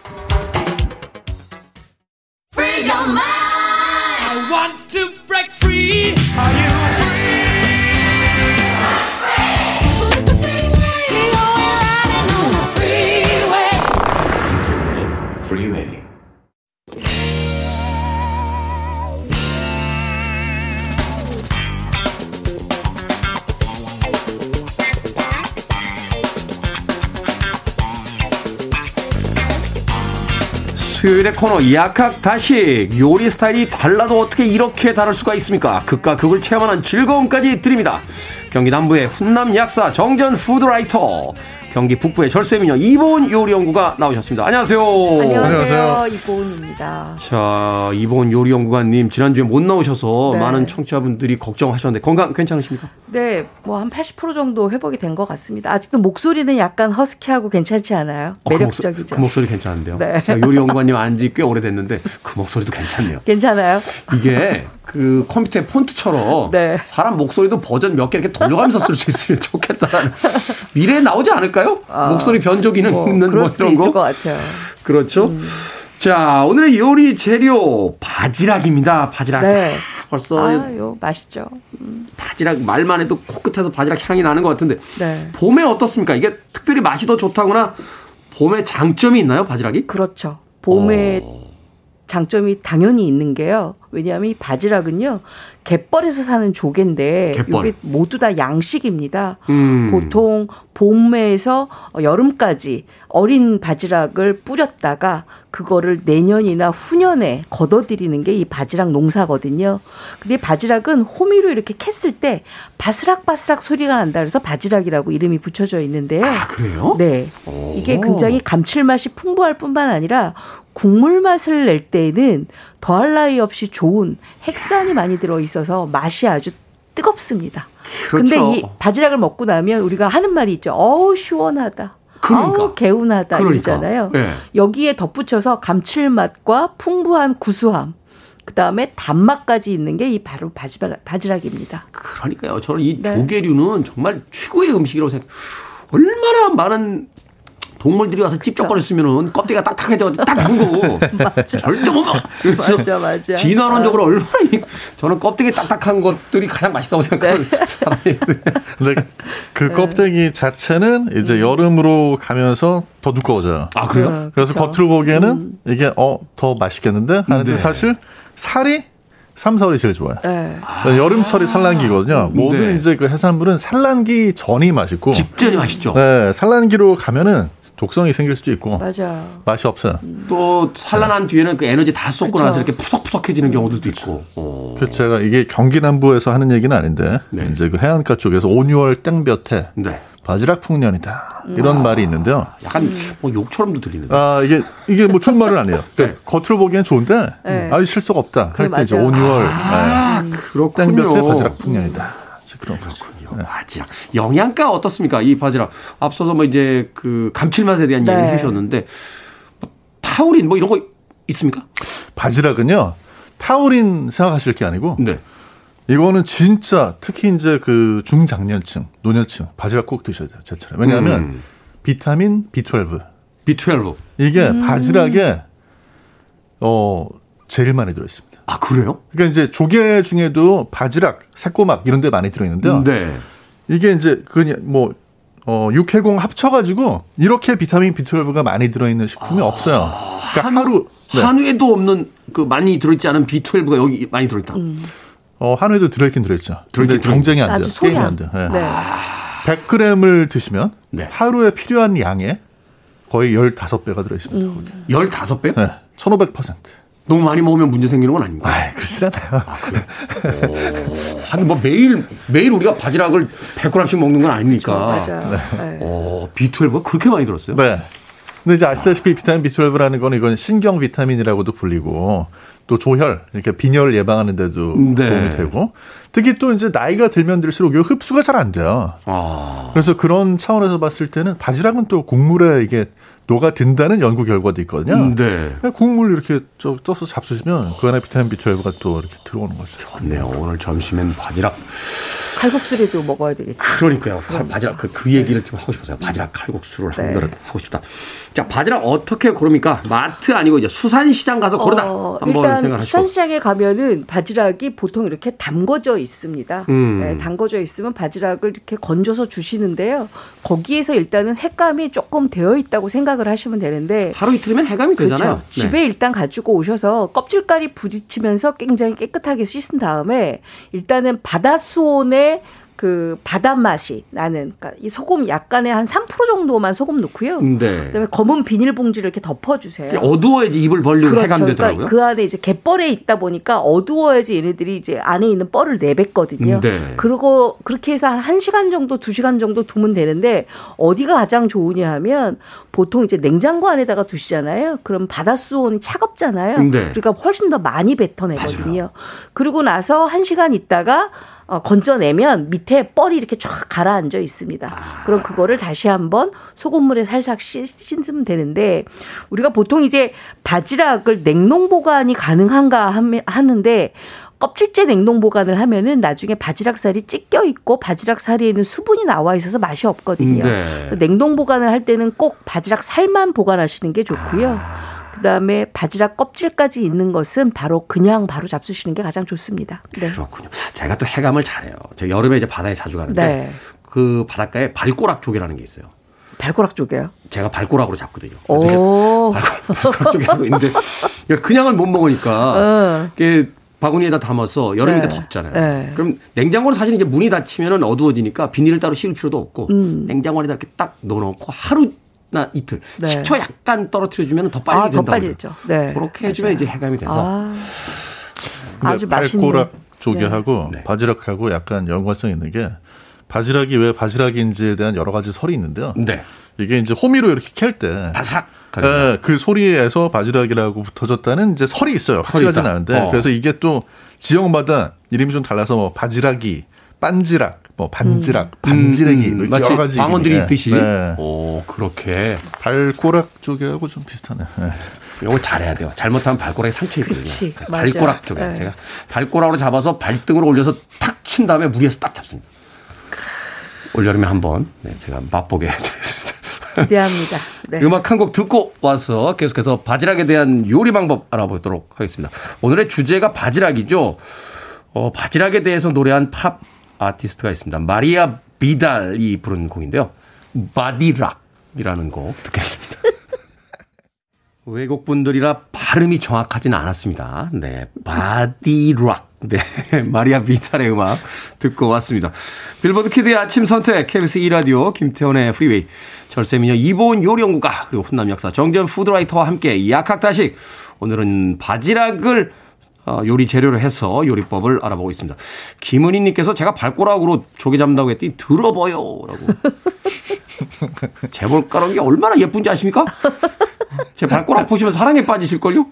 수요일의 코너 약학 다식 요리 스타일이 달라도 어떻게 이렇게 다를 수가 있습니까? 극과 극을 체험하는 즐거움까지 드립니다. 경기 남부의 훈남 약사 정재훈 food writer, 경기 북부의 절세 미녀 이보은 요리연구가 나오셨습니다. 안녕하세요. 안녕하세요. 이보은입니다. 자, 이보은 요리연구가님 지난주에 못 나오셔서 네. 많은 청취자분들이 걱정하셨는데 건강 괜찮으십니까? 네, 뭐 한 80% 정도 회복이 된 것 같습니다. 아직도 목소리는 약간 허스키하고 괜찮지 않아요? 어, 그 매력적이죠. 목소, 그 목소리 괜찮은데요. 네. 요리연구가님 안지 꽤 오래됐는데 그 목소리도 괜찮네요. 괜찮아요? 이게 그 컴퓨터의 폰트처럼 네. 사람 목소리도 버전 몇 개 이렇게 돌려가면서 쓸 수 있으면 좋겠다라는 미래에 나오지 않을까 요? 목소리 변조기는 뭐, 있는 뭐 이런 거. 것 같아요. 그렇죠. 자, 오늘의 요리 재료 바지락입니다. 바지락. 네. 벌써 아유, 맛있죠. 바지락 말만 해도 코끝에서 바지락 향이 나는 것 같은데 네. 봄에 어떻습니까? 이게 특별히 맛이 더 좋다거나 봄에 장점이 있나요, 바지락이? 그렇죠. 봄에 어. 장점이 당연히 있는 게요. 왜냐하면 이 바지락은요, 갯벌에서 사는 조개인데 갯벌. 이게 모두 다 양식입니다. 음. 보통 봄에서 여름까지 어린 바지락을 뿌렸다가 그거를 내년이나 후년에 걷어들이는 게 이 바지락 농사거든요. 근데 이 바지락은 호미로 이렇게 캤을 때 바스락바스락 소리가 난다 그래서 바지락이라고 이름이 붙여져 있는데요. 아, 그래요? 네. 오. 이게 굉장히 감칠맛이 풍부할 뿐만 아니라 국물 맛을 낼 때에는 더할 나위 없이 좋은 핵산이 많이 들어 있어서 맛이 아주 뜨겁습니다. 근데 그렇죠. 이 바지락을 먹고 나면 우리가 하는 말이 있죠. 어우 시원하다. 그러니까. 어우 개운하다 그러니까. 이러잖아요. 네. 여기에 덧붙여서 감칠맛과 풍부한 구수함, 그 다음에 단맛까지 있는 게 이 바로 바지락, 바지락입니다. 그러니까요. 저는 이 네. 조개류는 정말 최고의 음식이라고 생각. 얼마나 많은 동물들이 와서 찝쩍거렸으면은 껍데기가 딱딱해져가지고 딱 묻고 <laughs> 절대 못 먹어. 맞아, 맞아. 진화론적으로 얼마나 이- 저는 껍데기 딱딱한 것들이 가장 맛있다고 생각하는 네. 사람이에요. <laughs> 근데 그 껍데기 자체는 이제 여름으로 가면서 더 두꺼워져요. 아 그래요? 네, 그래서 그렇죠. 겉으로 보기에는 이게 어 더 맛있겠는데 하는데 네. 사실 살이 3, 4월이 제일 좋아요. 네. 여름철이 산란기거든요. 모든 네. 이제 그 해산물은 산란기 전이 맛있고 직전이 맛있죠. 네, 산란기로 가면은 독성이 생길 수도 있고 맞아. 맛이 없어요. 또 산란한 뒤에는 그 에너지 다 쏟고 그쵸. 나서 이렇게 푸석푸석해지는 경우들도 있고. 어. 그 제가 이게 경기 남부에서 하는 얘기는 아닌데 네. 이제 그 해안가 쪽에서 오, 6월 땡볕에 네. 바지락 풍년이다 이런 말이 있는데요. 약간 뭐 욕처럼도 들리는데. 아 이게 이게 뭐 좋은 말은 아니에요. <laughs> 그러니까 겉으로 보기엔 좋은데 네. 아주 실속 없다 할 때 이제 맞아요. 5, 6월 아, 그렇군요. 땡볕에 바지락 풍년이다. 그런. 그렇군요. 바지락. 영양가 어떻습니까? 이 바지락. 앞서서 뭐 이제 그 감칠맛에 대한 네. 얘기를 해주셨는데 뭐 타우린 뭐 이런 거 있습니까? 바지락은요 타우린 생각하실 게 아니고 네. 이거는 진짜 특히 이제 그 중장년층, 노년층 바지락 꼭 드셔야 돼요. 제처럼. 왜냐하면 음. 비타민 B12 B12. 이게 바지락에 어 제일 많이 들어 있습니다. 아, 그래요? 그러니까 이제 조개 중에도 바지락, 새꼬막 이런 데 많이 들어 있는데요. 네. 이게 이제 그냥 뭐 어, 육해공 합쳐가지고 이렇게 비타민 B12가 많이 들어있는 식품이 없어요. 그러니까 하루 네. 한우에도 없는 그 많이 들어있지 않은 B12가 여기 많이 들어있다. 어, 한우에도 들어있긴 들어있죠. 들어있긴 경쟁이 안 돼요. 게임이. 안 돼요. 네. 네. 100g을 드시면 네. 하루에 필요한 양의 거의 15배가 들어있습니다. 음. 15배? 네. 1500%. 너무 많이 먹으면 문제 생기는 건 아닙니까? 아, 그렇지 않아요. 하긴 뭐 매일, 매일 우리가 바지락을 100g씩 먹는 건 아니니까. 맞아요. 네. 어, B12가 그렇게 많이 들었어요? 네. 근데 이제 아시다시피 비타민 B12라는 건 이건 신경 비타민이라고도 불리고 또 조혈, 이렇게 빈혈 예방하는 데도 네. 도움이 되고 특히 또 이제 나이가 들면 들수록 이거 흡수가 잘 안 돼요. 아. 그래서 그런 차원에서 봤을 때는 바지락은 또 국물에 이게 녹아든다는 연구 결과도 있거든요. 네. 그냥 국물 이렇게 저 떠서 잡수시면 그 안에 비타민 B12가 또 이렇게 들어오는 거죠. 좋네요. 오늘 점심엔 바지락. 칼국수라도 먹어야 되겠죠. 그러니까요. 칼- 바지락 그, 그 얘기를 좀 하고 싶었어요. 바지락 칼국수를 한 네. 그릇 하고 싶다. 자, 바지락 어떻게 고릅니까? 마트 아니고 이제 수산시장 가서 고르다. 어, 한번 일단 생각하시고. 수산시장에 가면은 바지락이 보통 이렇게 담궈져 있습니다. 음. 네, 담궈져 있으면 바지락을 이렇게 건져서 주시는데요. 거기에서 일단은 횟감이 조금 되어 있다고 생각을 하시면 되는데 하루 이틀이면 해감이 되잖아요. 네. 그렇죠. 집에 일단 가지고 오셔서 껍질까지 부딪히면서 굉장히 깨끗하게 씻은 다음에 일단은 바다 수온 의 그 바다 맛이 나는 그러니까 이 소금 약간의 한 3% 정도만 소금 넣고요. 네. 그다음에 검은 비닐봉지를 이렇게 덮어주세요. 어두워야지 입을 벌리고 그렇죠. 해감되더라고요. 그러니까 그 안에 이제 갯벌에 있다 보니까 어두워야지 얘네들이 이제 안에 있는 뻘을 내뱉거든요. 네. 그리고 그렇게 해서 한 1시간 정도, 2시간 정도 두면 되는데 어디가 가장 좋으냐 하면 보통 이제 냉장고 안에다가 두시잖아요. 그럼 바닷수온이 차갑잖아요. 네. 그러니까 훨씬 더 많이 뱉어내거든요. 그리고 나서 1시간 있다가 어, 건져내면 밑에 뻘이 이렇게 쫙 가라앉아 있습니다. 그럼 그거를 다시 한번 소금물에 살짝 씻- 씻으면 되는데 우리가 보통 이제 바지락을 냉동 보관이 가능한가 하는데 껍질째 냉동 보관을 하면은 나중에 바지락살이 찢겨 있고 바지락살에는 수분이 나와 있어서 맛이 없거든요. 네. 냉동 보관을 할 때는 꼭 바지락 살만 보관하시는 게 좋고요. 그다음에 바지락 껍질까지 있는 것은 바로 그냥 바로 잡수시는 게 가장 좋습니다. 네. 그렇군요. 제가 또 해감을 잘해요. 저 여름에 이제 바다에 자주 가는데 네. 그 바닷가에 발꼬락 조개라는 게 있어요. 발가락 쪽이에요. 제가 발꼬락으로 잡거든요. 오. <laughs> 발꼬락 조개 하고 있는데 그냥은 못 먹으니까 어. 이게 바구니에다 담아서 여름이니까 네. 덥잖아요. 네. 그럼 냉장고는 사실 이제 문이 닫히면 어두워지니까 비닐을 따로 씌울 필요도 없고 음. 냉장고 안에다 이렇게 딱 넣어놓고 하루 나 이틀 네. 식초 약간 떨어뜨려주면 더 빨리 아, 된다고 더 빨리. 됐죠. 네. 그렇게 해주면 이제 해감이 돼서 아. 근데 아주 맛있는. 발꼬락 조개하고 네. 바지락하고 약간 연관성 있는 게 바지락이 왜 바지락인지에 대한 여러 가지 설이 있는데요. 네 이게 이제 호미로 이렇게 캘 때 바삭 예, 그 소리에서 바지락이라고 붙어졌다는 이제 설이 있어요. 확실하진 있다. 않은데 어. 그래서 이게 또 지역마다 이름이 좀 달라서 뭐 바지락이, 빤지락, 뭐 반지락, 반지락이 음, 이렇게 마치 여러 가지 방언들이 이름이- 있듯이 네. 오 그렇게 발꼬락 쪽하고 좀 비슷하네. 네. 이거 잘해야 돼요. 잘못하면 발꼬락에 상처. 그치, 맞아요. 발꼬락 쪽에 네. 제가 발꼬락으로 잡아서 발등으로 올려서 탁 친 다음에 무리해서 딱 잡습니다. 올여름에 한번 네, 제가 맛보게 <laughs> 해드리겠습니다. 기대합니다. 네. 음악 한 곡 듣고 와서 계속해서 바지락에 대한 요리 방법 알아보도록 하겠습니다. 오늘의 주제가 바지락이죠. 어, 바지락에 대해서 노래한 팝 아티스트가 있습니다. 마리아 비달이 부른 곡인데요. Body Rock이라는 곡 듣겠습니다. <laughs> 외국 분들이라 발음이 정확하지는 않았습니다. 네, Body Rock. 네, <laughs> 마리아 비탈의 음악 듣고 왔습니다. 빌보드 키드의 아침 선택, KBS 2라디오, 김태원의 프리웨이, 절세미녀 이보은 요리연구가, 그리고 훈남 역사 정전 food writer와 함께 약학다식. 오늘은 바지락을 어, 요리 재료로 해서 요리법을 알아보고 있습니다. 김은희 님께서 제가 발꼬락으로 조개 잡는다고 했더니 들어봐요. 라고. <laughs> 재벌가라는 게 얼마나 예쁜지 아십니까? 제 발꼬락 보시면 사랑에 빠지실걸요?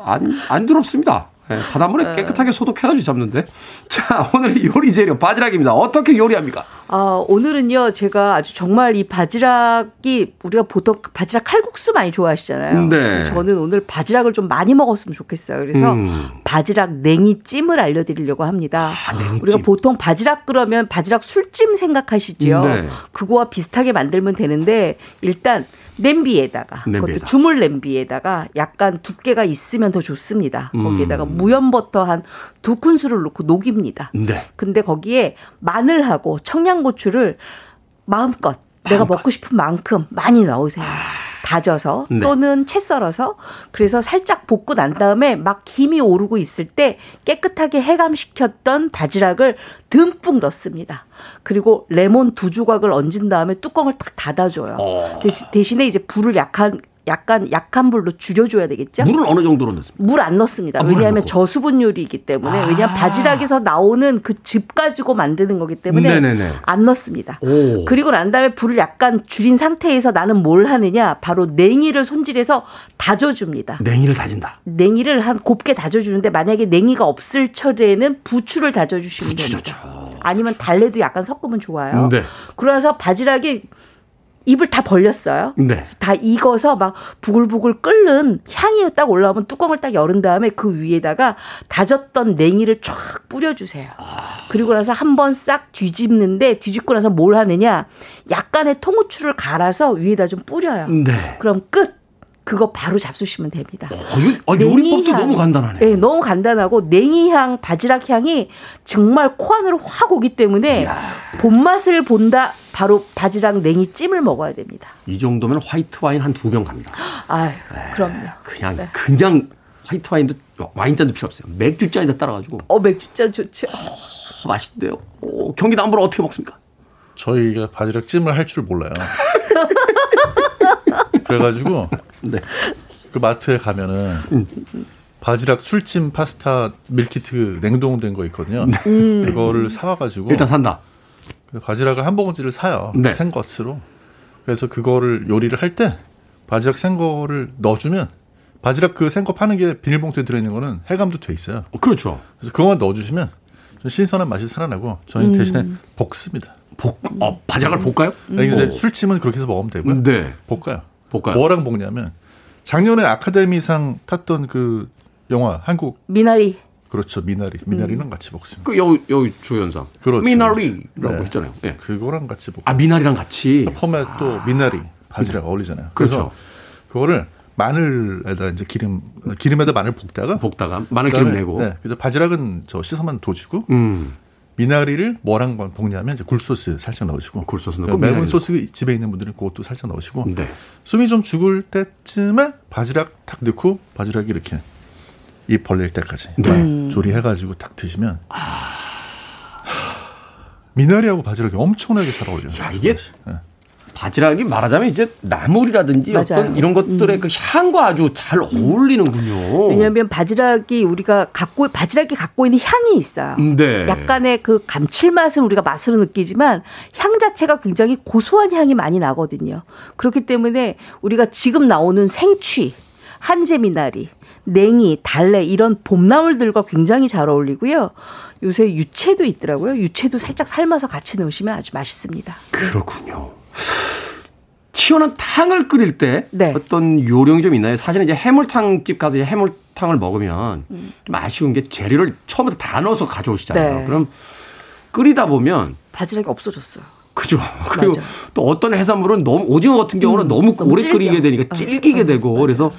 안, 안 더럽습니다. 예, 바닷물에 깨끗하게 소독해가지고 잡는데. <laughs> 자, 오늘 요리 재료 바지락입니다. 어떻게 요리합니까? 아, 오늘은요, 제가 아주 정말 이 바지락이, 우리가 보통 바지락 칼국수 많이 좋아하시잖아요. 네. 저는 오늘 바지락을 좀 많이 먹었으면 좋겠어요. 그래서 음. 바지락 냉이찜을 알려드리려고 합니다. 아, 냉이찜. 우리가 보통 바지락 그러면 바지락 술찜 생각하시지요. 네. 그거와 비슷하게 만들면 되는데, 일단 냄비에다가, 냄비에다. 그것도 주물 냄비에다가 약간 두께가 있으면 더 좋습니다. 음. 거기에다가 무염버터 한 두 큰술을 넣고 녹입니다. 네. 근데 거기에 마늘하고 청양고추를 마음껏, 내가. 먹고 싶은 만큼 많이 넣으세요. 다져서 네. 또는 채 썰어서 그래서 살짝 볶고 난 다음에 막 김이 오르고 있을 때 깨끗하게 해감시켰던 바지락을 듬뿍 넣습니다. 그리고 레몬 두 조각을 얹은 다음에 뚜껑을 탁 닫아줘요. 어. 대신, 대신에 이제 불을 약한 약간 약한 불로 줄여줘야 되겠죠? 물은 어느 정도로 넣습니까? 물 안 넣습니다. 아, 왜냐하면. 저수분 요리이기 때문에 아. 왜냐하면 바지락에서 나오는 그 즙 가지고 만드는 거기 때문에 네네네. 안 넣습니다. 오. 그리고 난 다음에 불을 약간 줄인 상태에서 나는 뭘 하느냐 바로 냉이를 손질해서 다져줍니다. 냉이를 다진다. 냉이를 한 곱게 다져주는데 만약에 냉이가 없을 철에는 부추를 다져주시면 됩니다. 좋죠. 아니면 달래도 약간 섞으면 좋아요. 네. 그래서 바지락이 입을 다 벌렸어요. 네. 다 익어서 막 부글부글 끓는 향이 딱 올라오면 뚜껑을 딱 열은 다음에 그 위에다가 다졌던 냉이를 쫙 뿌려주세요. 그리고 나서 한 번 싹 뒤집는데 뒤집고 나서 뭘 하느냐 약간의 통후추를 갈아서 위에다 좀 뿌려요. 네. 그럼 끝. 그거 바로 잡수시면 됩니다. 어, 아, 요리법도. 너무 간단하네. 네, 너무 간단하고 냉이향, 바지락 향이 정말 코 안으로 확 오기 때문에 본맛을 본다. 바로 바지락 냉이 찜을 먹어야 됩니다. 이 정도면 화이트 와인 한 두 병 갑니다. <gasps> 아유, 그럼요. 그냥, 네. 그냥 화이트 와인도, 와인잔도 필요 없어요. 맥주잔에다 따라가지고. 어, 맥주잔 좋죠. 맛있대요. 오, 경기 남부는 어떻게 먹습니까? 저희가 바지락 찜을 할 줄 몰라요. <laughs> 그래가지고 <laughs> 네. 그 마트에 가면은 바지락 술찜 파스타 밀키트 냉동된 거 있거든요. 이거를 사와가지고 일단 산다. 그 바지락을 한 봉지를 사요. 네. 생 것으로. 그래서 그거를 요리를 할 때 바지락 생 거를 넣어주면 바지락 그 생 거 파는 게 비닐봉투에 들어있는 거는 해감도 돼 있어요. 그렇죠. 그래서 그거만 넣어주시면 좀 신선한 맛이 살아나고 저희 는 대신에 볶습니다. 볶, 어, 바지락을 볶아요? 아니, 이제 오. 술찜은 그렇게 해서 먹으면 되고요. 네. 볶아요. 볶아요. 뭐랑 볶냐면 작년에 아카데미상 탔던 그 영화 한국 미나리. 그렇죠 미나리 미나리랑 같이 먹습니다. 그 여우, 여우 주연상. 그렇죠. 미나리라고 네. 했잖아요. 예. 그거랑 같이 볶. 아, 미나리랑 같이. 포맷도 미나리 바지락 어울리잖아요. 그래서 그렇죠. 그거를 마늘에다 이제 기름 기름에다 마늘 볶다가 볶다가 마늘 기름 내고. 네, 그래서 바지락은 저 씻어만 도지고 음. 미나리를 뭐랑 볶냐면 이제 굴소스 살짝 넣으시고 굴소스 넣고 매운 미나리 소스 집에 있는 분들은 그것도 살짝 넣으시고 네. 숨이 좀 죽을 때쯤에 바지락 탁 넣고 바지락이 이렇게 입 벌릴 때까지 네. 음. 조리해가지고 딱 드시면 미나리하고 바지락이 엄청나게 잘 어울려요. 야, 이게 네. 바지락이 말하자면 이제 나물이라든지 맞아요. 어떤 이런 것들의 그 향과 아주 잘 어울리는군요. 왜냐하면 바지락이 우리가 갖고 바지락이 갖고 있는 향이 있어요. 네. 약간의 그 감칠맛은 우리가 맛으로 느끼지만 향 자체가 굉장히 고소한 향이 많이 나거든요. 그렇기 때문에 우리가 지금 나오는 생취, 한제미나리, 냉이, 달래 이런 봄나물들과 굉장히 잘 어울리고요. 요새 유채도 있더라고요. 유채도 살짝 삶아서 같이 넣으시면 아주 맛있습니다. 그렇군요. 시원한 탕을 끓일 때 네. 어떤 요령이 좀 있나요? 사실은 이제 해물탕 집 가서 해물탕을 먹으면 좀 아쉬운 게 재료를 처음부터 다 넣어서 가져오시잖아요. 네. 그럼 끓이다 보면 바지락이 없어졌어요. 그죠. <laughs> 그리고 맞아. 또 어떤 해산물은 너무 오징어 같은 경우는 음, 너무 너무 오래 질겨. 끓이게 되니까 어, 질기게 어, 되고 맞아요. 그래서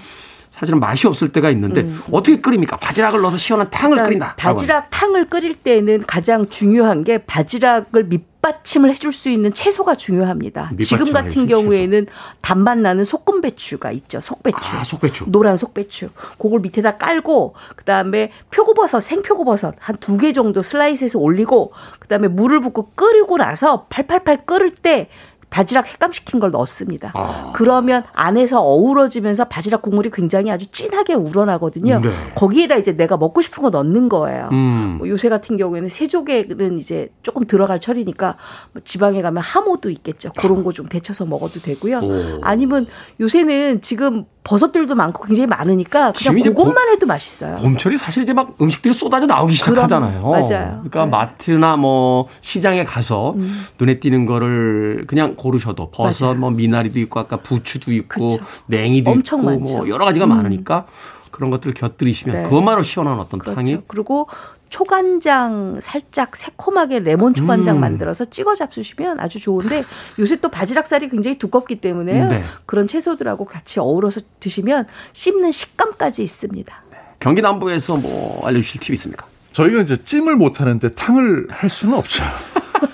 사실은 맛이 없을 때가 있는데 음. 어떻게 끓입니까? 바지락을 넣어서 시원한 탕을 일단 끓인다. 바지락 탕을 끓일 때는 가장 중요한 게 바지락을 밑받침을 해줄 수 있는 채소가 중요합니다. 지금 같은 경우에는 단맛 나는 소금배추가 있죠. 속배추. 아, 속배추. 노란 속배추. 그걸 밑에다 깔고 그다음에 표고버섯, 생표고버섯 한 두 개 정도 슬라이스해서 올리고 그다음에 물을 붓고 끓이고 나서 팔팔팔 끓을 때 바지락 햇감시킨 걸 넣습니다. 아. 그러면 안에서 어우러지면서 바지락 국물이 굉장히 아주 진하게 우러나거든요. 네. 거기에다 이제 내가 먹고 싶은 거 넣는 거예요. 음. 뭐 요새 같은 경우에는 새조개는 이제 조금 들어갈 철이니까 뭐 지방에 가면 하모도 있겠죠. 그런 거 좀 데쳐서 먹어도 되고요. 오. 아니면 요새는 지금 버섯들도 많고 굉장히 많으니까 그냥 그것만 해도 맛있어요. 봄철이 사실 이제 막 음식들이 쏟아져 나오기 그럼, 시작하잖아요. 맞아요. 그러니까 네. 마트나 뭐 시장에 가서 음. 눈에 띄는 거를 그냥 고르셔도 버섯, 맞아요. 뭐 미나리도 있고 아까 부추도 있고 그쵸. 냉이도 있고 많죠. 뭐 여러 가지가 많으니까 그런 것들을 곁들이시면 네. 그것만으로 시원한 어떤 그렇죠. 탕이 그리고 초간장 살짝 새콤하게 레몬 초간장 음. 만들어서 찍어 잡수시면 아주 좋은데 요새 또 바지락살이 굉장히 두껍기 때문에 네. 그런 채소들하고 같이 어우러서 드시면 씹는 식감까지 있습니다. 경기 남부에서 뭐 알려주실 팁 있습니까? 저희가 이제 찜을 못 하는데 탕을 할 수는 없죠.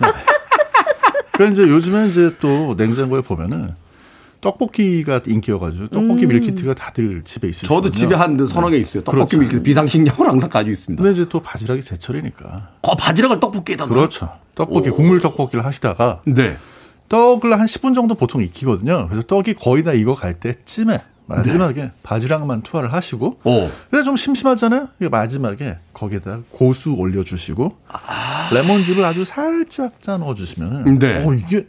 네. 그러니까 이제 요즘에 이제 또 냉장고에 보면은 떡볶이가 인기여가지고 떡볶이 음. 밀키트가 다들 집에 있으시거든요. 저도 집에 한 서너 개 있어요. 떡볶이 그렇죠. 밀키트 비상식량으로 항상 가지고 있습니다. 근데 이제 또 바지락이 제철이니까. 어, 바지락을 떡볶이에다 넣어요? 그렇죠. 떡볶이 국물 떡볶이를 하시다가 네. 떡을 한 10분 정도 보통 익히거든요. 그래서 떡이 거의 다 익어갈 때쯤에 마지막에 네. 바지락만 투하를 하시고 오. 근데 좀 심심하잖아요. 마지막에 거기에다 고수 올려주시고 레몬즙을 아주 살짝 짜 넣어주시면 네. 어 이게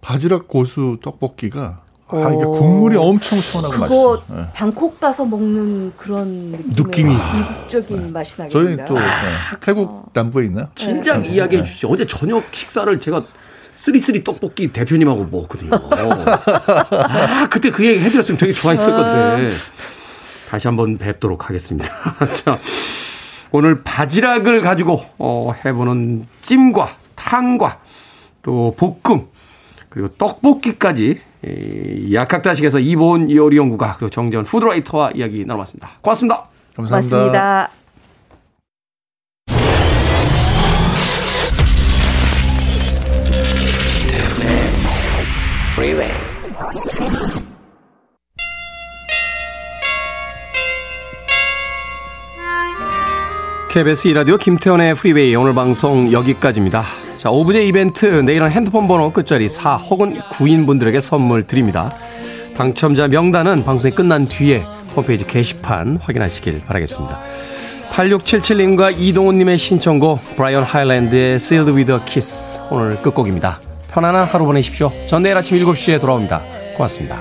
바지락 고수 떡볶이가 아 이게 오. 국물이 엄청 시원하고 그거 맛있어요. 네. 방콕 가서 먹는 그런 느낌이. 이국적인 맛이 저희 나겠네요. 또 네, 태국 남부에 있나요? 진작 이야기해 주시죠. 어제 저녁 식사를 제가 쓰리쓰리 떡볶이 대표님하고 먹었거든요. <laughs> 아, 그때 그 얘기 해드렸으면 되게 좋아했을 건데. 다시 한번 뵙도록 하겠습니다. <laughs> 자, 오늘 바지락을 가지고 어, 해보는 찜과 탕과 또 볶음 그리고 떡볶이까지 이 약학다식에서 이본 요리연구가 그리고 정재원 푸드라이터와 이야기 나눠봤습니다. 고맙습니다. 감사합니다. 맞습니다. KBS 이라디오 김태원의 프리웨이 오늘 방송 여기까지입니다. 자, 오브제 이벤트 내일은 핸드폰 번호 끝자리 4 혹은 9인 분들에게 선물 드립니다. 당첨자 명단은 방송이 끝난 뒤에 홈페이지 게시판 확인하시길 바라겠습니다. 8677님과 이동훈님의 신청곡 브라이언 하일랜드의 Sealed with a Kiss 오늘 끝곡입니다. 편안한 하루 보내십시오. 전 내일 아침 7시에 돌아옵니다. 고맙습니다.